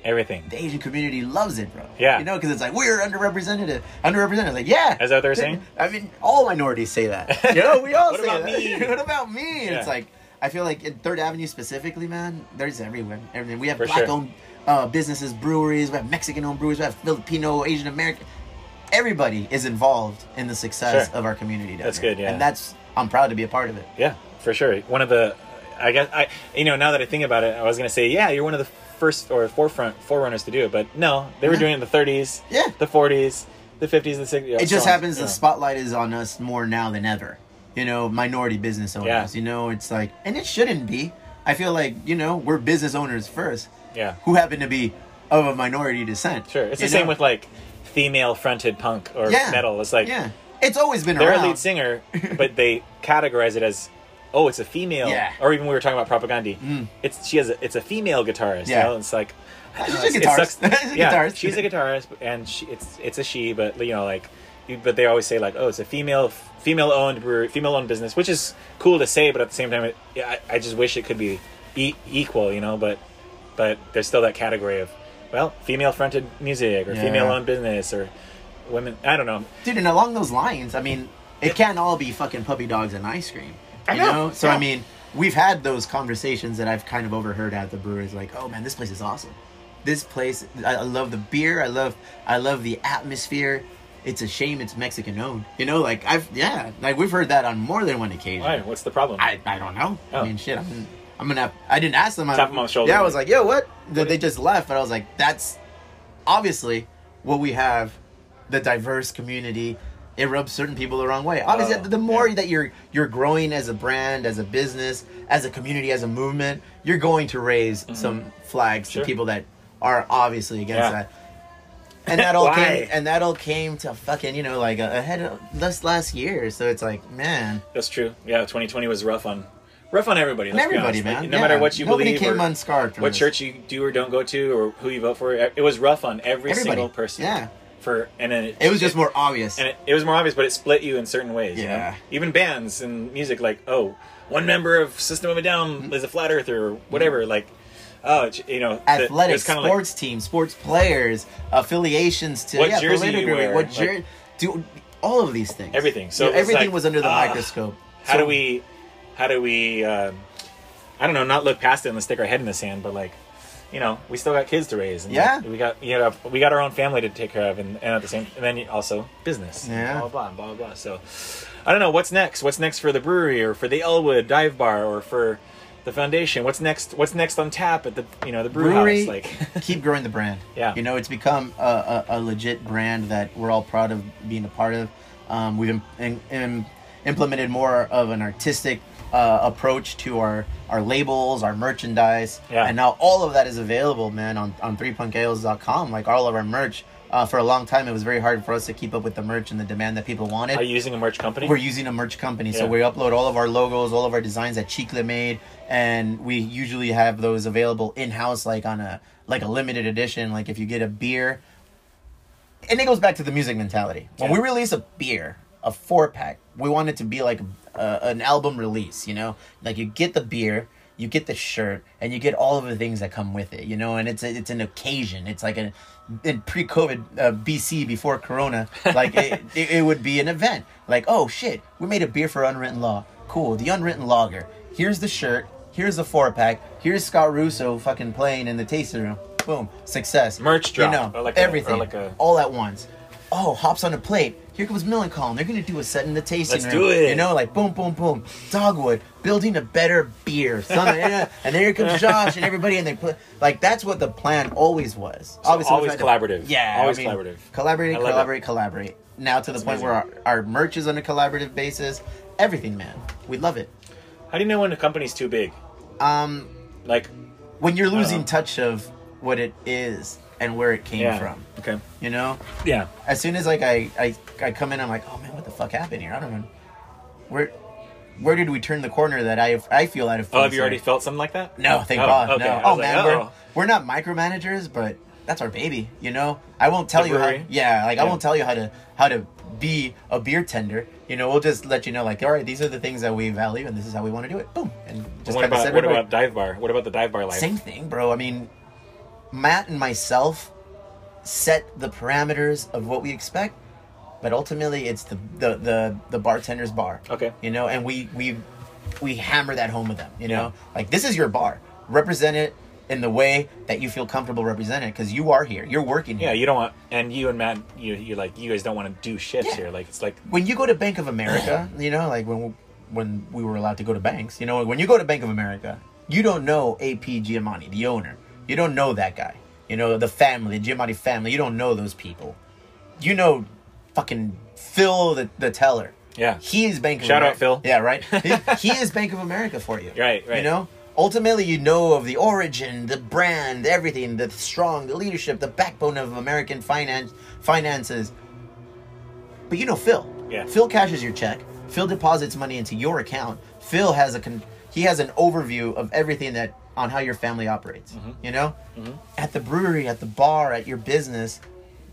Everything. the Asian community loves it, bro. Yeah. You know, because it's like we're underrepresented, underrepresented. Like, yeah. Is that what they're saying? I mean, all minorities say that. You know, we all [LAUGHS] What say about that. me? [LAUGHS] what about me? And it's like I feel like in Third Avenue specifically, man. There's everywhere. Everything. We have For black sure. owned uh, businesses, breweries. We have Mexican owned breweries. We have Filipino, Asian American. Everybody is involved in the success Sure. of our community. Down That's there. good, yeah. And that's I'm proud to be a part of it. Yeah, for sure. One of the, I guess I, you know, now that I think about it, I was gonna say, yeah, you're one of the first or forefront forerunners to do it, but no, they were doing it in the 30s, Yeah. the 40s, the 50s, the 60s. it just happens the spotlight is on us more now than ever you know minority business owners Yeah. you know it's like and it shouldn't be i feel like you know we're business owners first Yeah, who happen to be of a minority descent sure. It's you the same know? with like female-fronted punk or yeah metal. It's like yeah it's always been they're around a lead singer, but they [LAUGHS] categorize it as. Oh, it's a female, Yeah. Mm. or even we were talking about propaganda. It's she has a, it's a female guitarist. Yeah. you know? it's like [LAUGHS] She's a guitarist. [LAUGHS] She's a yeah, guitarist. she's a guitarist, and she, it's it's a she, but you know, like, but they always say like, oh, it's a female female owned brewery, female owned business, which is cool to say, but at the same time, it, I, I just wish it could be e- equal, you know, but but there's still that category of well, female fronted music or Yeah. female owned business or women. I don't know. dude and along those lines i mean it can't all be fucking puppy dogs and ice cream you know, know, so yeah. i mean we've had those conversations that i've kind of overheard at the breweries like oh man this place is awesome this place i, I love the beer i love i love the atmosphere it's a shame it's mexican owned you know like i've yeah like we've heard that on more than one occasion Why? What's the problem? I, I don't know. Oh. I mean, shit. I'm, I'm gonna. Have, I didn't ask them. I, Tap 'em on the shoulder. Yeah, I was like, yo, what? They, they just left, but I was like, that's obviously what we have. The diverse community. It rubs certain people the wrong way. Obviously, Oh, the more yeah. that you're you're growing as a brand, as a business, as a community, as a movement, you're going to raise some flags Mm-hmm. Sure. to people that are obviously against Yeah. that. And that [LAUGHS] all came, and that all came to fucking, you know, like ahead of this last year. So it's like, man, That's true. Yeah, 2020 was rough on rough on everybody. Everybody, honest. Like, man. no Yeah. matter what you Nobody believe, came unscarred from what this. church you do or don't go to, or who you vote for, it was rough on every Everybody. single person. Yeah. For and then it, it was just more obvious. and it, it was more obvious, but it split you in certain ways. you know? Yeah. Even bands and music, like oh, one member of System of a Mm-hmm. Down is a flat earther or whatever. Like oh, you know, the- Athletic, it's kinda sports teams, sports players, affiliations to What yeah, jersey you wear, what like- jer- do all of these things. Everything. So it everything like, was under the ah, microscope. how So- do we how do we um, i don't know not look past it and stick our head in the sand but like you know we still got kids to raise and Yeah. we got you know we got our own family to take care of and, and at the same and then also business. Yeah. blah blah blah blah blah. So i don't know what's next? What's next for the brewery or for the elwood dive bar or for the foundation? What's next what's next on tap at the you know the brew brewery house? Like [LAUGHS] keep growing the brand. Yeah. you know it's become a, a, a legit brand that we're all proud of being a part of. Um, we've im- im- im- implemented more of an artistic uh, approach to our our labels our merchandise Yeah. and now all of that is available man on, on 3punkales.com like all of our merch uh, for a long time it was very hard for us to keep up with the merch and the demand that people wanted are you using a merch company we're using a merch company, so we upload all of our logos, all of our designs that Chicle made, and we usually have those available in house, like on a like a limited edition. Like if you get a beer, and it goes back to the music mentality. When Yeah. we release a beer, a four pack, we want it to be like a, an album release. You know, like you get the beer, you get the shirt and you get all of the things that come with it, you know, and it's a, it's an occasion. It's like a in pre-COVID uh, BC before Corona, [LAUGHS] like it, it, it would be an event. Like, oh shit, we made a beer for Unwritten Law. Cool, the Unwritten Logger. Here's the shirt. Here's the four pack. Here's Scott Russo fucking playing in the tasting room. Boom, success. Merch drop, You know, like a- everything, like a- all at once. Oh, hops on a plate. Here comes Millencolin. They're gonna do a set in the tasting Let's room. do it. You know, like boom, boom, boom. Dogwood building a better beer. [LAUGHS] Something, and then here comes Josh and everybody, and they put like that's what the plan always was. Obviously, we always tried to- collaborative. yeah, Always I mean, collaborative. Collaborate, I love collaborate, collaborate. Now to the point where our, our merch is on a collaborative basis. Everything, man. We love it. How do you know when a company's too big? Um, Like, when you're losing touch of what it is and where it came yeah. from, Okay. you know. Yeah. as soon as like I, I I come in, I'm like, oh man, what the fuck happened here? I don't know. Where where did we turn the corner that I I feel out of? Oh, have you already felt something like that? No, thank Oh, God, okay. no. Oh was like, man, we're oh. we're not micromanagers, but that's our baby. You know, I won't tell The you how. brewery? Yeah, like I won't tell you how to how to be a beer tender. You know, we'll just let you know, like, all right, these are the things that we value, and this is how we want to do it. Boom, and just what kind of about what it right. about dive bar? What about the dive bar life? Same thing, bro. I mean, Matt and myself set the parameters of what we expect, but ultimately it's the the the, the bartender's bar. Okay. You know, and we we we hammer that home with them. You know, Yeah. like this is your bar. Represent it in the way that you feel comfortable representing because you are here. You're working here. Yeah, you don't want, and you and Matt, you you like you guys don't want to do shit Yeah. here. Like it's like when you go to Bank of America, [SIGHS] you know, like when when we were allowed to go to banks, you know, when you go to Bank of America, you don't know AP Giannini, the owner. You don't know that guy. You know the family, the Giannini family. You don't know those people. You know, fucking Phil, the, the teller. Yeah. he is Bank of Shout out, Phil. Yeah, right. [LAUGHS] he, he is Bank of America for you. Right, right. You know, ultimately, you know of the origin, the brand, everything, the strong, the leadership, the backbone of American finance finances. But you know Phil. Yeah. Phil cashes your check. Phil deposits money into your account. Phil has a con- he has an overview of everything that on how your family operates. Mm-hmm. You know, at the brewery, at the bar, at your business,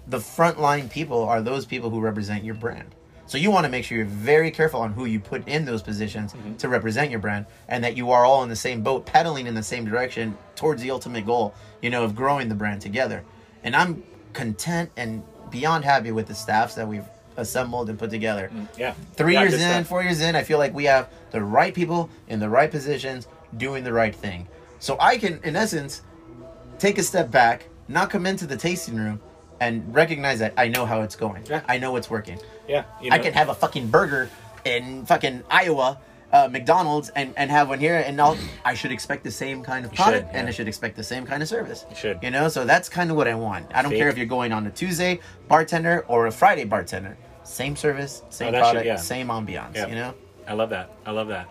the frontline people are those people who represent your brand. So you want to make sure you're very careful on who you put in those positions Mm-hmm. to represent your brand, and that you are all in the same boat, paddling in the same direction towards the ultimate goal. You know, of growing the brand together. And I'm content and beyond happy with the staffs that we've assembled and put together. yeah, Three Yeah, years in, stuff. four years in, I feel like we have the right people in the right positions doing the right thing. So I can, in essence, take a step back, not come into the tasting room, and recognize that I know how it's going. Yeah. I know what's working. Yeah, you I can have a fucking burger in fucking Iowa, uh, McDonald's, and, and have one here, and I'll, I should expect the same kind of You product, should, and. I should expect the same kind of service. You should. You know, so that's kind of what I want. I don't Fake. care if you're going on a Tuesday bartender or a Friday bartender. Same service, same Oh, that should- product, yeah. same ambiance. Yeah. You know. I love that. I love that.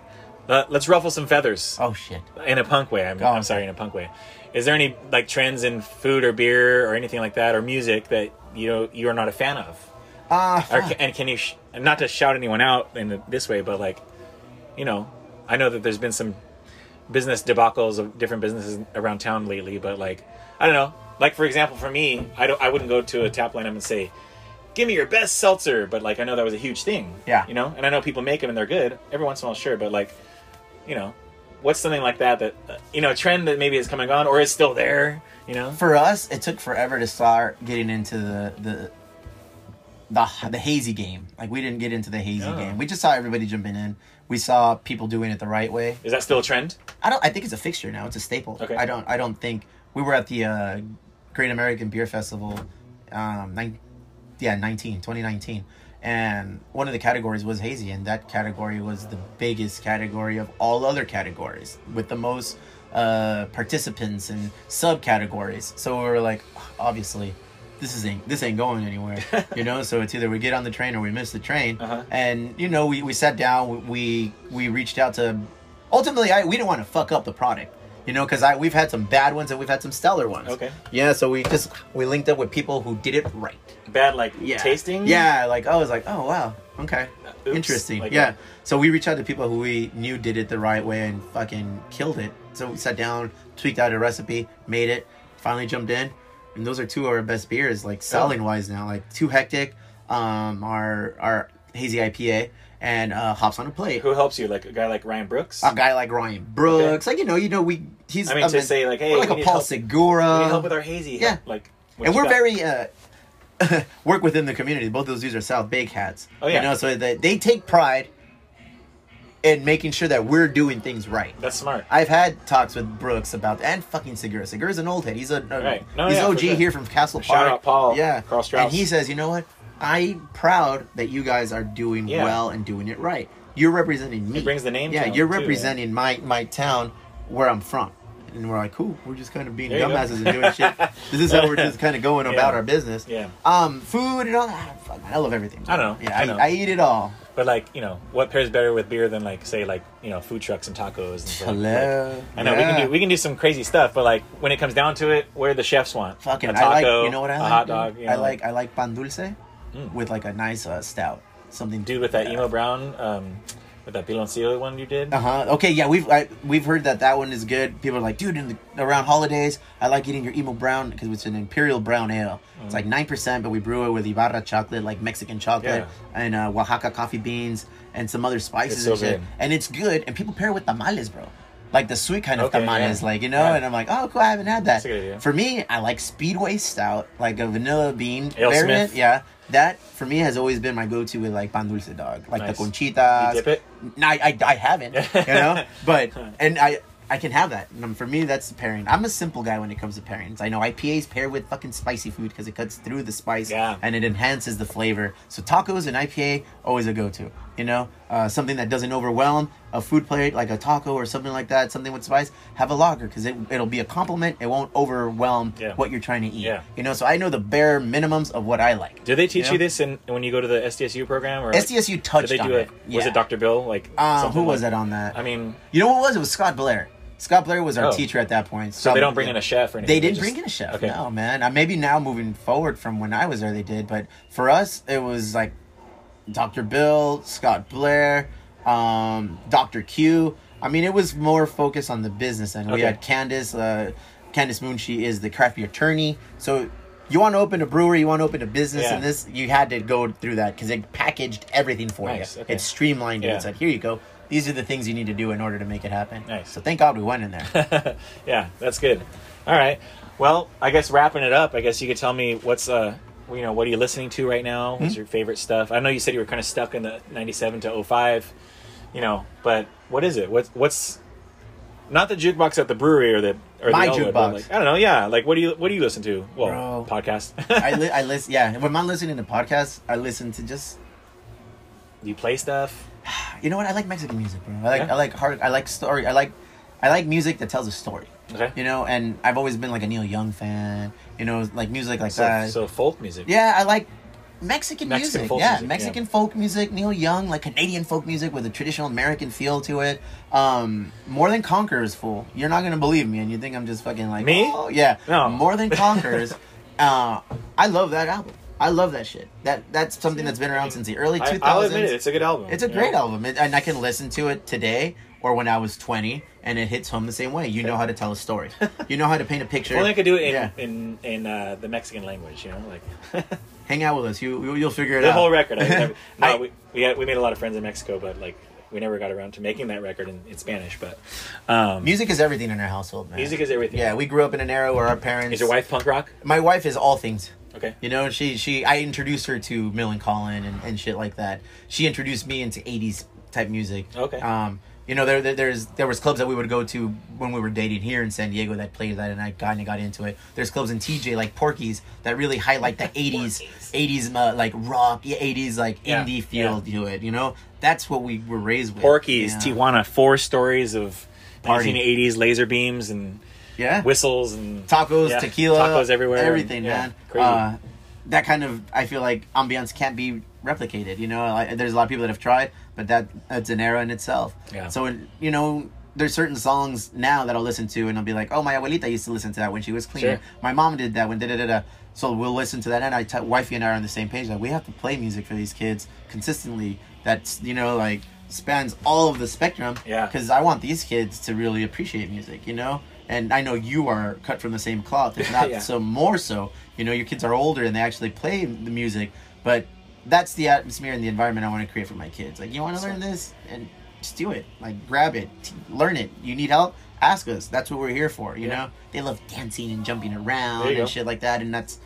Uh, let's ruffle some feathers Oh shit. in a punk way. I'm. I'm sorry, in a punk way. Is there any like trends in food or beer or anything like that or music that you know you are not a fan of? Ah, Or, and can you sh- not to shout anyone out in this way, but like, you know, I know that there's been some business debacles of different businesses around town lately, but like, I don't know. Like for example, for me, I don't, I wouldn't go to a tap line and say, "Give me your best seltzer," but like I know that was a huge thing. Yeah. you know, and I know people make them and they're good every once in a while, sure, but like, you know, what's something like that that uh, you know a trend that maybe is coming on or is still there? You know, for us, it took forever to start getting into the the the, the hazy game. Like we didn't get into the hazy Oh. game. We just saw everybody jumping in. We saw people doing it the right way. is that still a trend? I don't. I think it's a fixture now. It's a staple. Okay. I don't. I don't think we were at the uh, Great American Beer Festival, um, nine, yeah, 19, 2019. And one of the categories was hazy, and that category was the biggest category of all other categories with the most uh, participants and subcategories. So we were like, obviously. This is ain't this ain't going anywhere, [LAUGHS] you know. So it's either we get on the train or we miss the train. Uh-huh. And you know, we, we sat down, we we reached out to ultimately I we didn't want to fuck up the product you know because i we've had some bad ones and we've had some stellar ones Okay. yeah so we just we linked up with people who did it right Bad like yeah tasting. yeah like i was like oh wow okay Oops. interesting Like yeah so we reached out to people who we knew did it the right way and fucking killed it so we sat down tweaked out a recipe made it finally jumped in and those are two of our best beers like selling wise now like too hectic um our our hazy ipa and uh, hops on a plate. Who helps you? Like a guy like Ryan Brooks? A guy like Ryan Brooks, like you know, you know, we he's I mean, to say, like, hey, like a Paul help- Segura. we need help with our hazy. yeah. Like, and we're got? very uh, [LAUGHS] work within the community. Both of those dudes are South Bay cats. Oh, yeah. you know, so they, they take pride in making sure that we're doing things right. That's smart. I've had talks with Brooks about and fucking Segura. Segura's an old head. He's a, a- Right. No, he's yeah, OG sure. here from Castle Shout Park. out Paul, Yeah, Karl Strauss. and he says, you know what? I'm proud that you guys are doing Yeah. well and doing it right. You're representing me. It brings the name Yeah, you're too, representing my my town where I'm from. And we're like, cool. We're just kind of being There you go. dumbasses and doing shit. This is how we're just kind of going [LAUGHS] about our business. Yeah. Um, food and all that. Fuck, I love everything. I know, Yeah, I I, know. I eat it all. But like, you know, what pairs better with beer than like, say, like, you know, food trucks and tacos and stuff. Hello. Like, I know we can do we can do some crazy stuff, but like when it comes down to it, where the chefs want Fucking, a I taco, like. You know what I a like? hot dog. You I like. I like pan dulce Mm. with like a nice uh, stout. Something. dude with that emo brown, um, with that piloncillo one you did. Uh huh. Okay. Yeah, we've I, we've heard that that one is good. People are like, dude, in the, around holidays, I like eating your emo brown because it's an imperial brown ale. It's Mm. like nine percent, but we brew it with Ibarra chocolate, like Mexican chocolate, and uh, Oaxaca coffee beans and some other spices It's so and shit. good. And it's good. And people pair it with tamales, bro. Like the sweet kind of Okay, tamales, yeah. like you know. Yeah. And I'm like, oh, cool. I haven't had that. That's a good idea. For me, I like Speedway Stout, like a vanilla bean Ale variant. Smith. Yeah. That for me has always been my go-to with like pan dulce dog, like Nice. the conchitas. You dip it? No, I, I, I haven't, you know, [LAUGHS] but and I I can have that. And for me, that's the pairing. I'm a simple guy when it comes to pairings. I know IPAs pair with fucking spicy food because it cuts through the spice Yeah. and it enhances the flavor. So tacos and IPA always a go-to. You know, uh, something that doesn't overwhelm a food plate like a taco or something like that. Something with spice. Have a lager because it it'll be a compliment. It won't overwhelm Yeah. what you're trying to eat. Yeah. You know, so I know the bare minimums of what I like. Do they teach You you, this in when you go to the SDSU program? Or like, SDSU did touched they on do it. it? Was Yeah. it Dr. Bill? Like Uh, who was like- that on that? I mean, You know what it was? It was Scott Blair. Scott Blair was our Oh. teacher at that point. so they don't bring in a chef or anything. They didn't just- bring in a chef. Okay. No, man. Uh, maybe now moving forward from when I was there, they did. But for us, it was like Dr. Bill, Scott Blair, um, Dr. Q. I mean, it was more focused on the business end. We had Candace. Uh, Candace Moon. She is the craft beer attorney. So you want to open a brewery, you want to open a business, Yeah. and this you had to go through that because it packaged everything for Nice, you. okay. It streamlined it Yeah. and said, "Here you go. These are the things you need to do in order to make it happen." Nice. So thank God we went in there. [LAUGHS] yeah, that's good. All right. Well, I guess wrapping it up, I guess you could tell me what's uh you know, what are you listening to right now? What's hmm? your favorite stuff? I know you said you were kind of stuck in the 97 to 05, you know, but what is it? What's what's not the jukebox at the brewery or the or My the Elwood, jukebox. Like, I don't know. Yeah, like what do you what do you listen to? Well, Bro. podcast. [LAUGHS] I li- I listen. Yeah, when I'm listening to podcasts, I listen to just do you play stuff? you know what? I like Mexican music, bro. I like Yeah? I like hard. I like story. I like I like music that tells a story. Okay. You know, and I've always been like a Neil Young fan. You know, like music like So, that. so folk music. yeah, I like Mexican, Mexican music. yeah, music, Mexican yeah. folk music. Neil Young, like Canadian folk music with a traditional American feel to it. Um, More than Conquerors, fool. You're not gonna believe me, and you think I'm just fucking like Me? Oh, yeah. No. More than [LAUGHS] Conquerors. uh, I love that album. I love that shit. That that's something that's been around since the early 2000s. I, I'll admit it. It's a good album. It's a you great album, it, and I can listen to it today or when I was 20, and it hits home the same way. You know how to tell a story. [LAUGHS] You know how to paint a picture. Well, I could do it in Yeah. in, in uh, the Mexican language, you know, like [LAUGHS] Hang out with us. You you- you'll figure it the out. The whole record. I never, [LAUGHS] no, I- we we, had, we made a lot of friends in Mexico, but like we never got around to making that record in, in Spanish. But um, Music is everything in our household, man. music is everything. Yeah, we grew up in an era where our parents. Is your wife punk rock? My wife is all things. Okay. You know, she she I introduced her to Millencolin and, and shit like that. She introduced me into '80s type music. Okay. Um, you know, there, there there's there was clubs that we would go to when we were dating here in San Diego that played that, and I kind of got into it. There's clubs in TJ like Porky's that really highlight the [LAUGHS] '80s '80s uh, like rock, yeah, '80s like Yeah, indie feel to it. You know, that's what we were raised with. Porky's, Yeah. Tijuana, four stories of Party. 1980s laser beams and Yeah. whistles and tacos, Yeah, tequila, tacos everywhere, everything, and- yeah, man. crazy. Uh, that kind of I feel like ambiance can't be replicated. You know, like, there's a lot of people that have tried, but that that's an era in itself. Yeah. So you know, there's certain songs now that I'll listen to, and I'll be like, oh, my abuelita used to listen to that when she was cleaning. Sure. My mom did that when da da da da. So we'll listen to that, and I, t- wifey and I are on the same page. Like we have to play music for these kids consistently. That's you know like spans all of the spectrum. Yeah. Because I want these kids to really appreciate music. You know. And I know you are cut from the same cloth, if [LAUGHS] not Yeah. so more so. You know, your kids are older and they actually play the music, but that's the atmosphere and the environment I want to create for my kids. Like, you want to learn this, and just do it. Like, grab it, t- learn it. You need help? Ask us. That's what we're here for. You Yeah. know, they love dancing and jumping around and go. shit like that, and that's.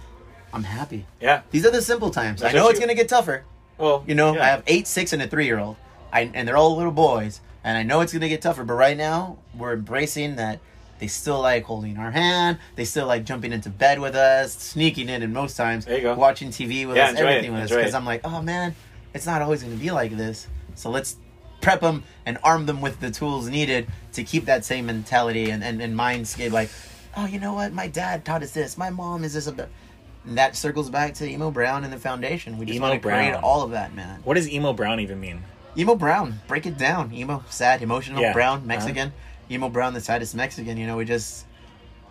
I'm happy. Yeah. These are the simple times. That's I know it's you- gonna get tougher. Well, You know, yeah. I have eight, six, and a three-year-old, I, and they're all little boys, and I know it's gonna get tougher. But right now, we're embracing that. They still like holding our hand. They still like jumping into bed with us, sneaking in, and most times There you go. watching TV with Yeah, us, enjoy it, everything with us. Because. I'm like, oh man, it's not always gonna be like this. So let's prep them and arm them with the tools needed to keep that same mentality and and, and mindscape. Like, oh, you know what? My dad taught us this. My mom is this. About. And that circles back to Emo Brown and the foundation. We just Emo want to create Brown. all of that, man. What does emo brown even mean? Emo Brown, break it down. Emo, sad, emotional, Yeah. brown, Uh-huh. Emo Brown, the saddest Mexican. You know, we just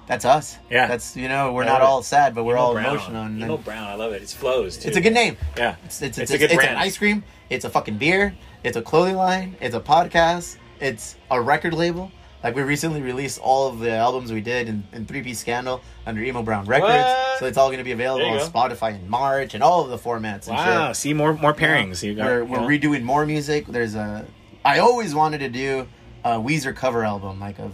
that's us. Yeah. that's you know, we're not all sad, but we're Emo all brown. emotional. And emo brown. I love it. It's flows. Too. it's a good name. Yeah. It's it's, It's it's, a good it's brand. an ice cream. It's a fucking beer. It's a clothing line. It's a podcast. It's a record label. Like we recently released all of the albums we did in, in Three Piece Scandal under Emo Brown Records. What? So it's all going to be available on go. Spotify in March and all of the formats. And shit. Wow. shit. See more more pairings. You got, we're we're know? redoing more music. There's a. I always wanted to do a Weezer cover album, like of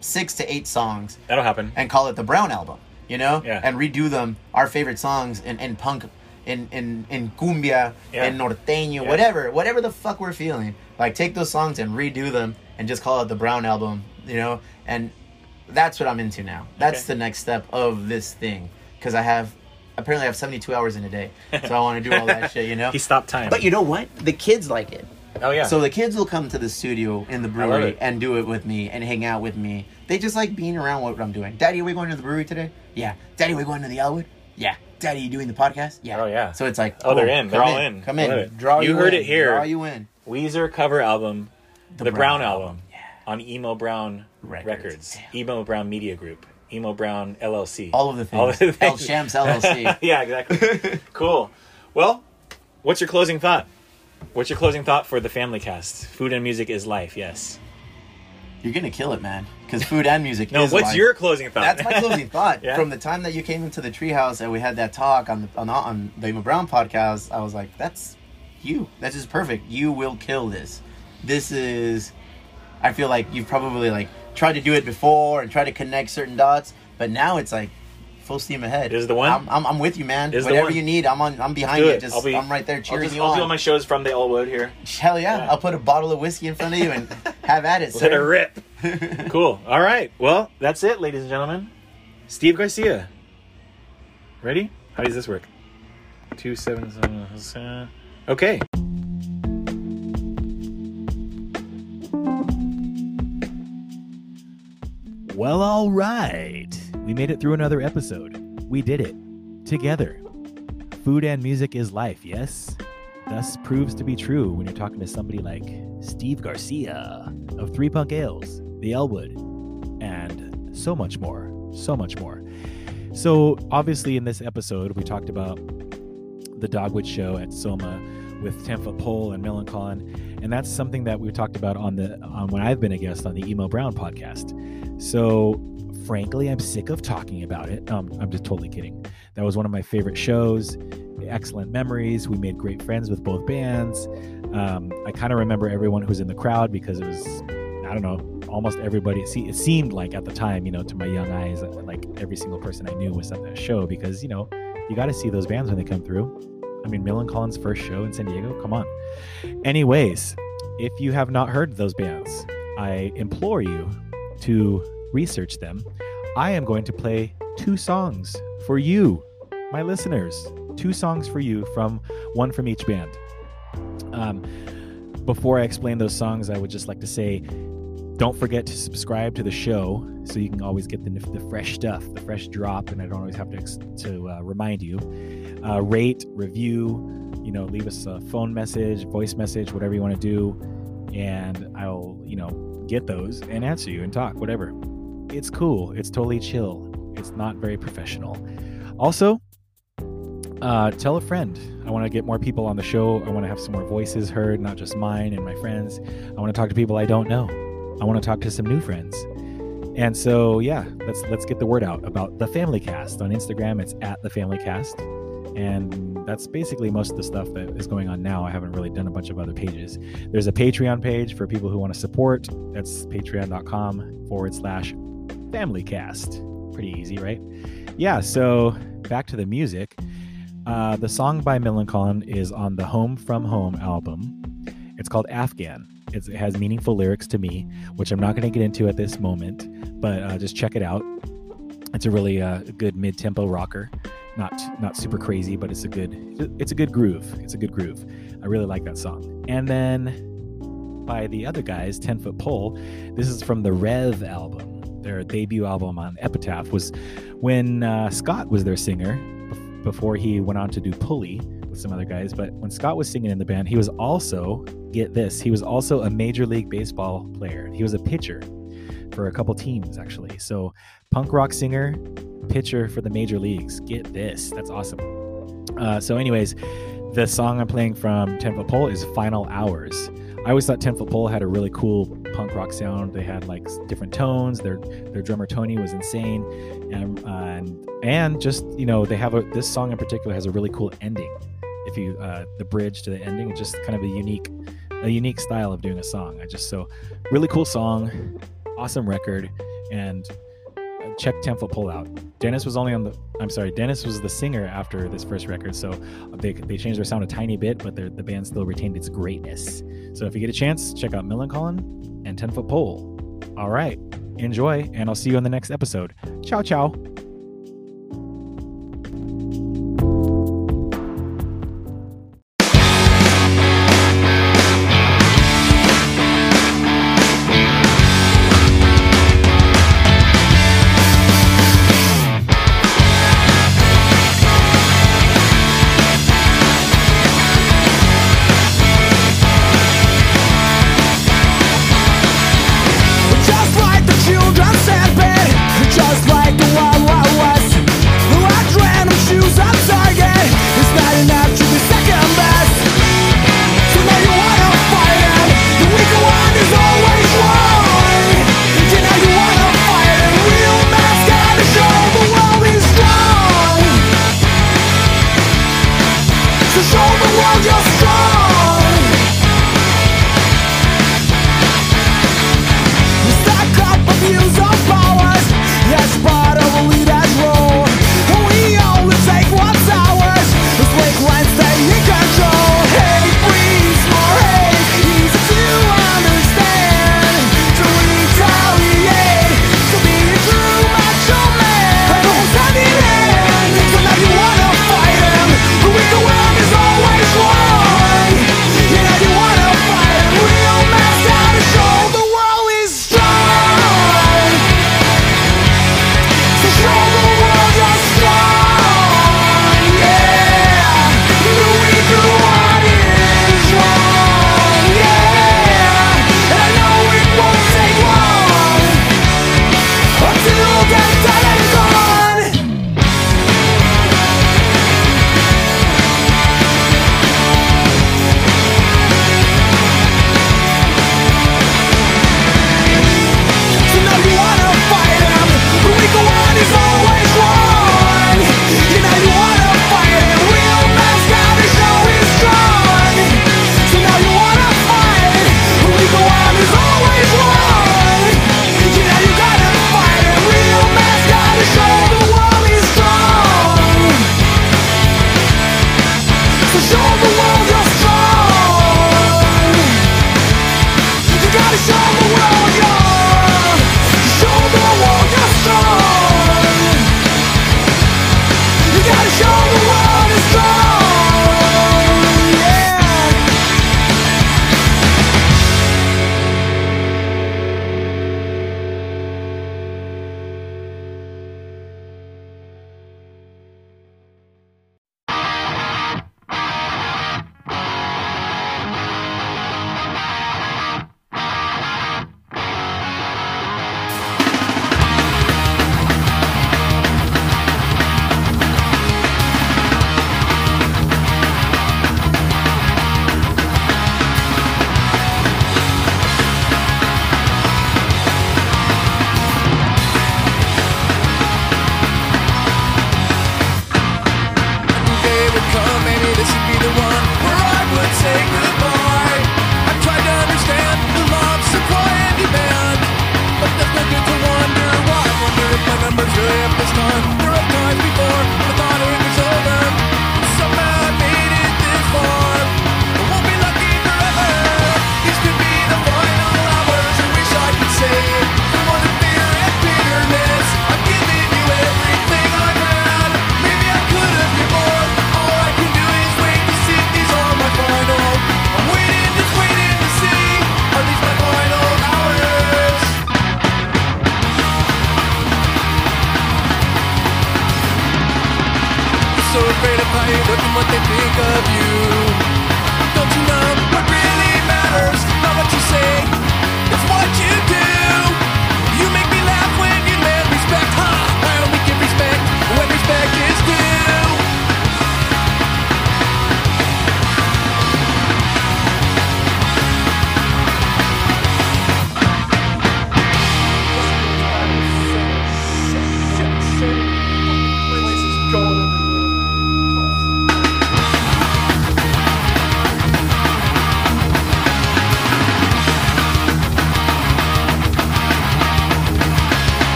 six to eight songs, That'll happen. and call it the Brown album. You know, Yeah. and redo them our favorite songs in, in punk, in in in cumbia, Yeah. in norteño, Yeah. whatever, whatever the fuck we're feeling. Like take those songs and redo them, and just call it the Brown album. You know, and that's what I'm into now. That's Okay. the next step of this thing because I have. Apparently, I have 72 hours in a day, so I want to do all that [LAUGHS] shit, you know. He stopped time. But you know what? The kids like it. Oh yeah. So the kids will come to the studio in the brewery and do it with me and hang out with me. They just like being around what I'm doing. Daddy, are we going to the brewery today? Yeah. Daddy, are we going to the Elwood? Yeah. Daddy, you doing the podcast? Yeah. Oh, yeah. So it's like, Oh, they're oh, in. They're all in. Come in. it. Draw You you, heard in. it here. Draw you in. Weezer cover album, the, Brown, Brown album, album. Yeah. on Emo Brown Records, Records. Emo Brown Media Group, Emo Brown LLC. All of the things. All of the El. Shamps LLC. [LAUGHS] yeah, exactly. cool. Well, what's your closing thought? What's your closing thought for the family cast? Food and music is life. Yes. You're gonna kill it, man. Because food and music. No. What's life. your closing thought? That's my closing thought. [LAUGHS] Yeah. From the time that you came into the treehouse and we had that talk on the on, on the Emo Brown podcast, I was like, "That's you. That's just perfect. You will kill this. This is." I feel like you've probably like tried to do it before and tried to connect certain dots, but now it's like full steam ahead. Is the one? I'm, I'm, I'm with you, man. Is the Whatever you need, I'm on. I'm behind you. it. Just I'll be- I'm right there I'll, cheering just, you I'll on. do all my shows from the Elwood here. Hell yeah. Yeah. I'll put a bottle of whiskey in front of you and [LAUGHS] have at it. Let it rip. [LAUGHS] cool. All right. Well, that's it, ladies and gentlemen. Steve Garcia. Ready? How does this work? Two seven seven. seven. Okay. Well, all right. We made it through another episode. We did it. Together. Food and music is life, yes? Thus proves to be true when you're talking to somebody like Steve Garcia of Three Punk Ales, The Elwood, and so much more. So much more. So, obviously, in this episode, we talked about the Dogwood Show at Soma with Ten Pole and Millencolin, and that's something that we've talked about on the on when I've been a guest on the Emo Brown podcast. So, frankly, I'm sick of talking about it. Um, I'm just totally kidding. That was one of my favorite shows. Excellent memories. We made great friends with both bands. Um, I kind of remember everyone who's in the crowd because it was, I don't know, almost everybody. It, se- it seemed like at the time, you know, to my young eyes, uh, like every single person I knew was at that show because, you know, you got to see those bands when they come through. I mean, Millencolin's first show in San Diego. Come on. Anyways, if you have not heard those bands, I implore you to research them. I am going to play two songs for you, my listeners. Two songs for you from one from each band. Um, before I explain those songs, I would just like to say don't forget to subscribe to the show so you can always get the, the fresh stuff, the fresh drop, and I don't always have to, to uh, remind you. Uh, rate, review, you know, leave us a phone message, voice message, whatever you want to do, and I'll, you know, get those and answer you and talk, whatever. It's cool. It's totally chill. It's not very professional. Also, uh, tell a friend. I want to get more people on the show. I want to have some more voices heard, not just mine and my friends. I want to talk to people I don't know. I want to talk to some new friends. And so, yeah, let's let's get the word out about the Family Cast on Instagram. It's at the Family Cast, and that's basically most of the stuff that is going on now. I haven't really done a bunch of other pages. There's a Patreon page for people who want to support. That's patreon.com forward slash familycast. Pretty easy, right? Yeah, so back to the music. Uh, the song by Millencolin is on the Home From Home album. It's called Afghan. It's, it has meaningful lyrics to me, which I'm not going to get into at this moment, but uh, just check it out. It's a really uh, good mid-tempo rocker, not not super crazy, but it's a good it's a good groove. It's a good groove. I really like that song. And then by the other guys, Ten Foot Pole. This is from the Rev album. Their debut album on Epitaph was when uh, Scott was their singer before he went on to do Pulley with some other guys. But when Scott was singing in the band, he was also get this. He was also a major league baseball player. He was a pitcher for a couple teams actually. So punk rock singer, pitcher for the major leagues. Get this. That's awesome. Uh, so, anyways, the song I'm playing from Foot Pole is Final Hours. I always thought Ten Foot Pole had a really cool punk rock sound. They had like different tones. Their their drummer Tony was insane, and and, and just you know they have a this song in particular has a really cool ending. If you uh, the bridge to the ending, it's just kind of a unique a unique style of doing a song. I just so really cool song, awesome record, and check Ten Foot Pole out. Dennis was only on the. I'm sorry, Dennis was the singer after this first record, so they, they changed their sound a tiny bit, but the band still retained its greatness. So if you get a chance, check out Millencolin and Ten Foot Pole. All right, enjoy, and I'll see you on the next episode. Ciao, ciao.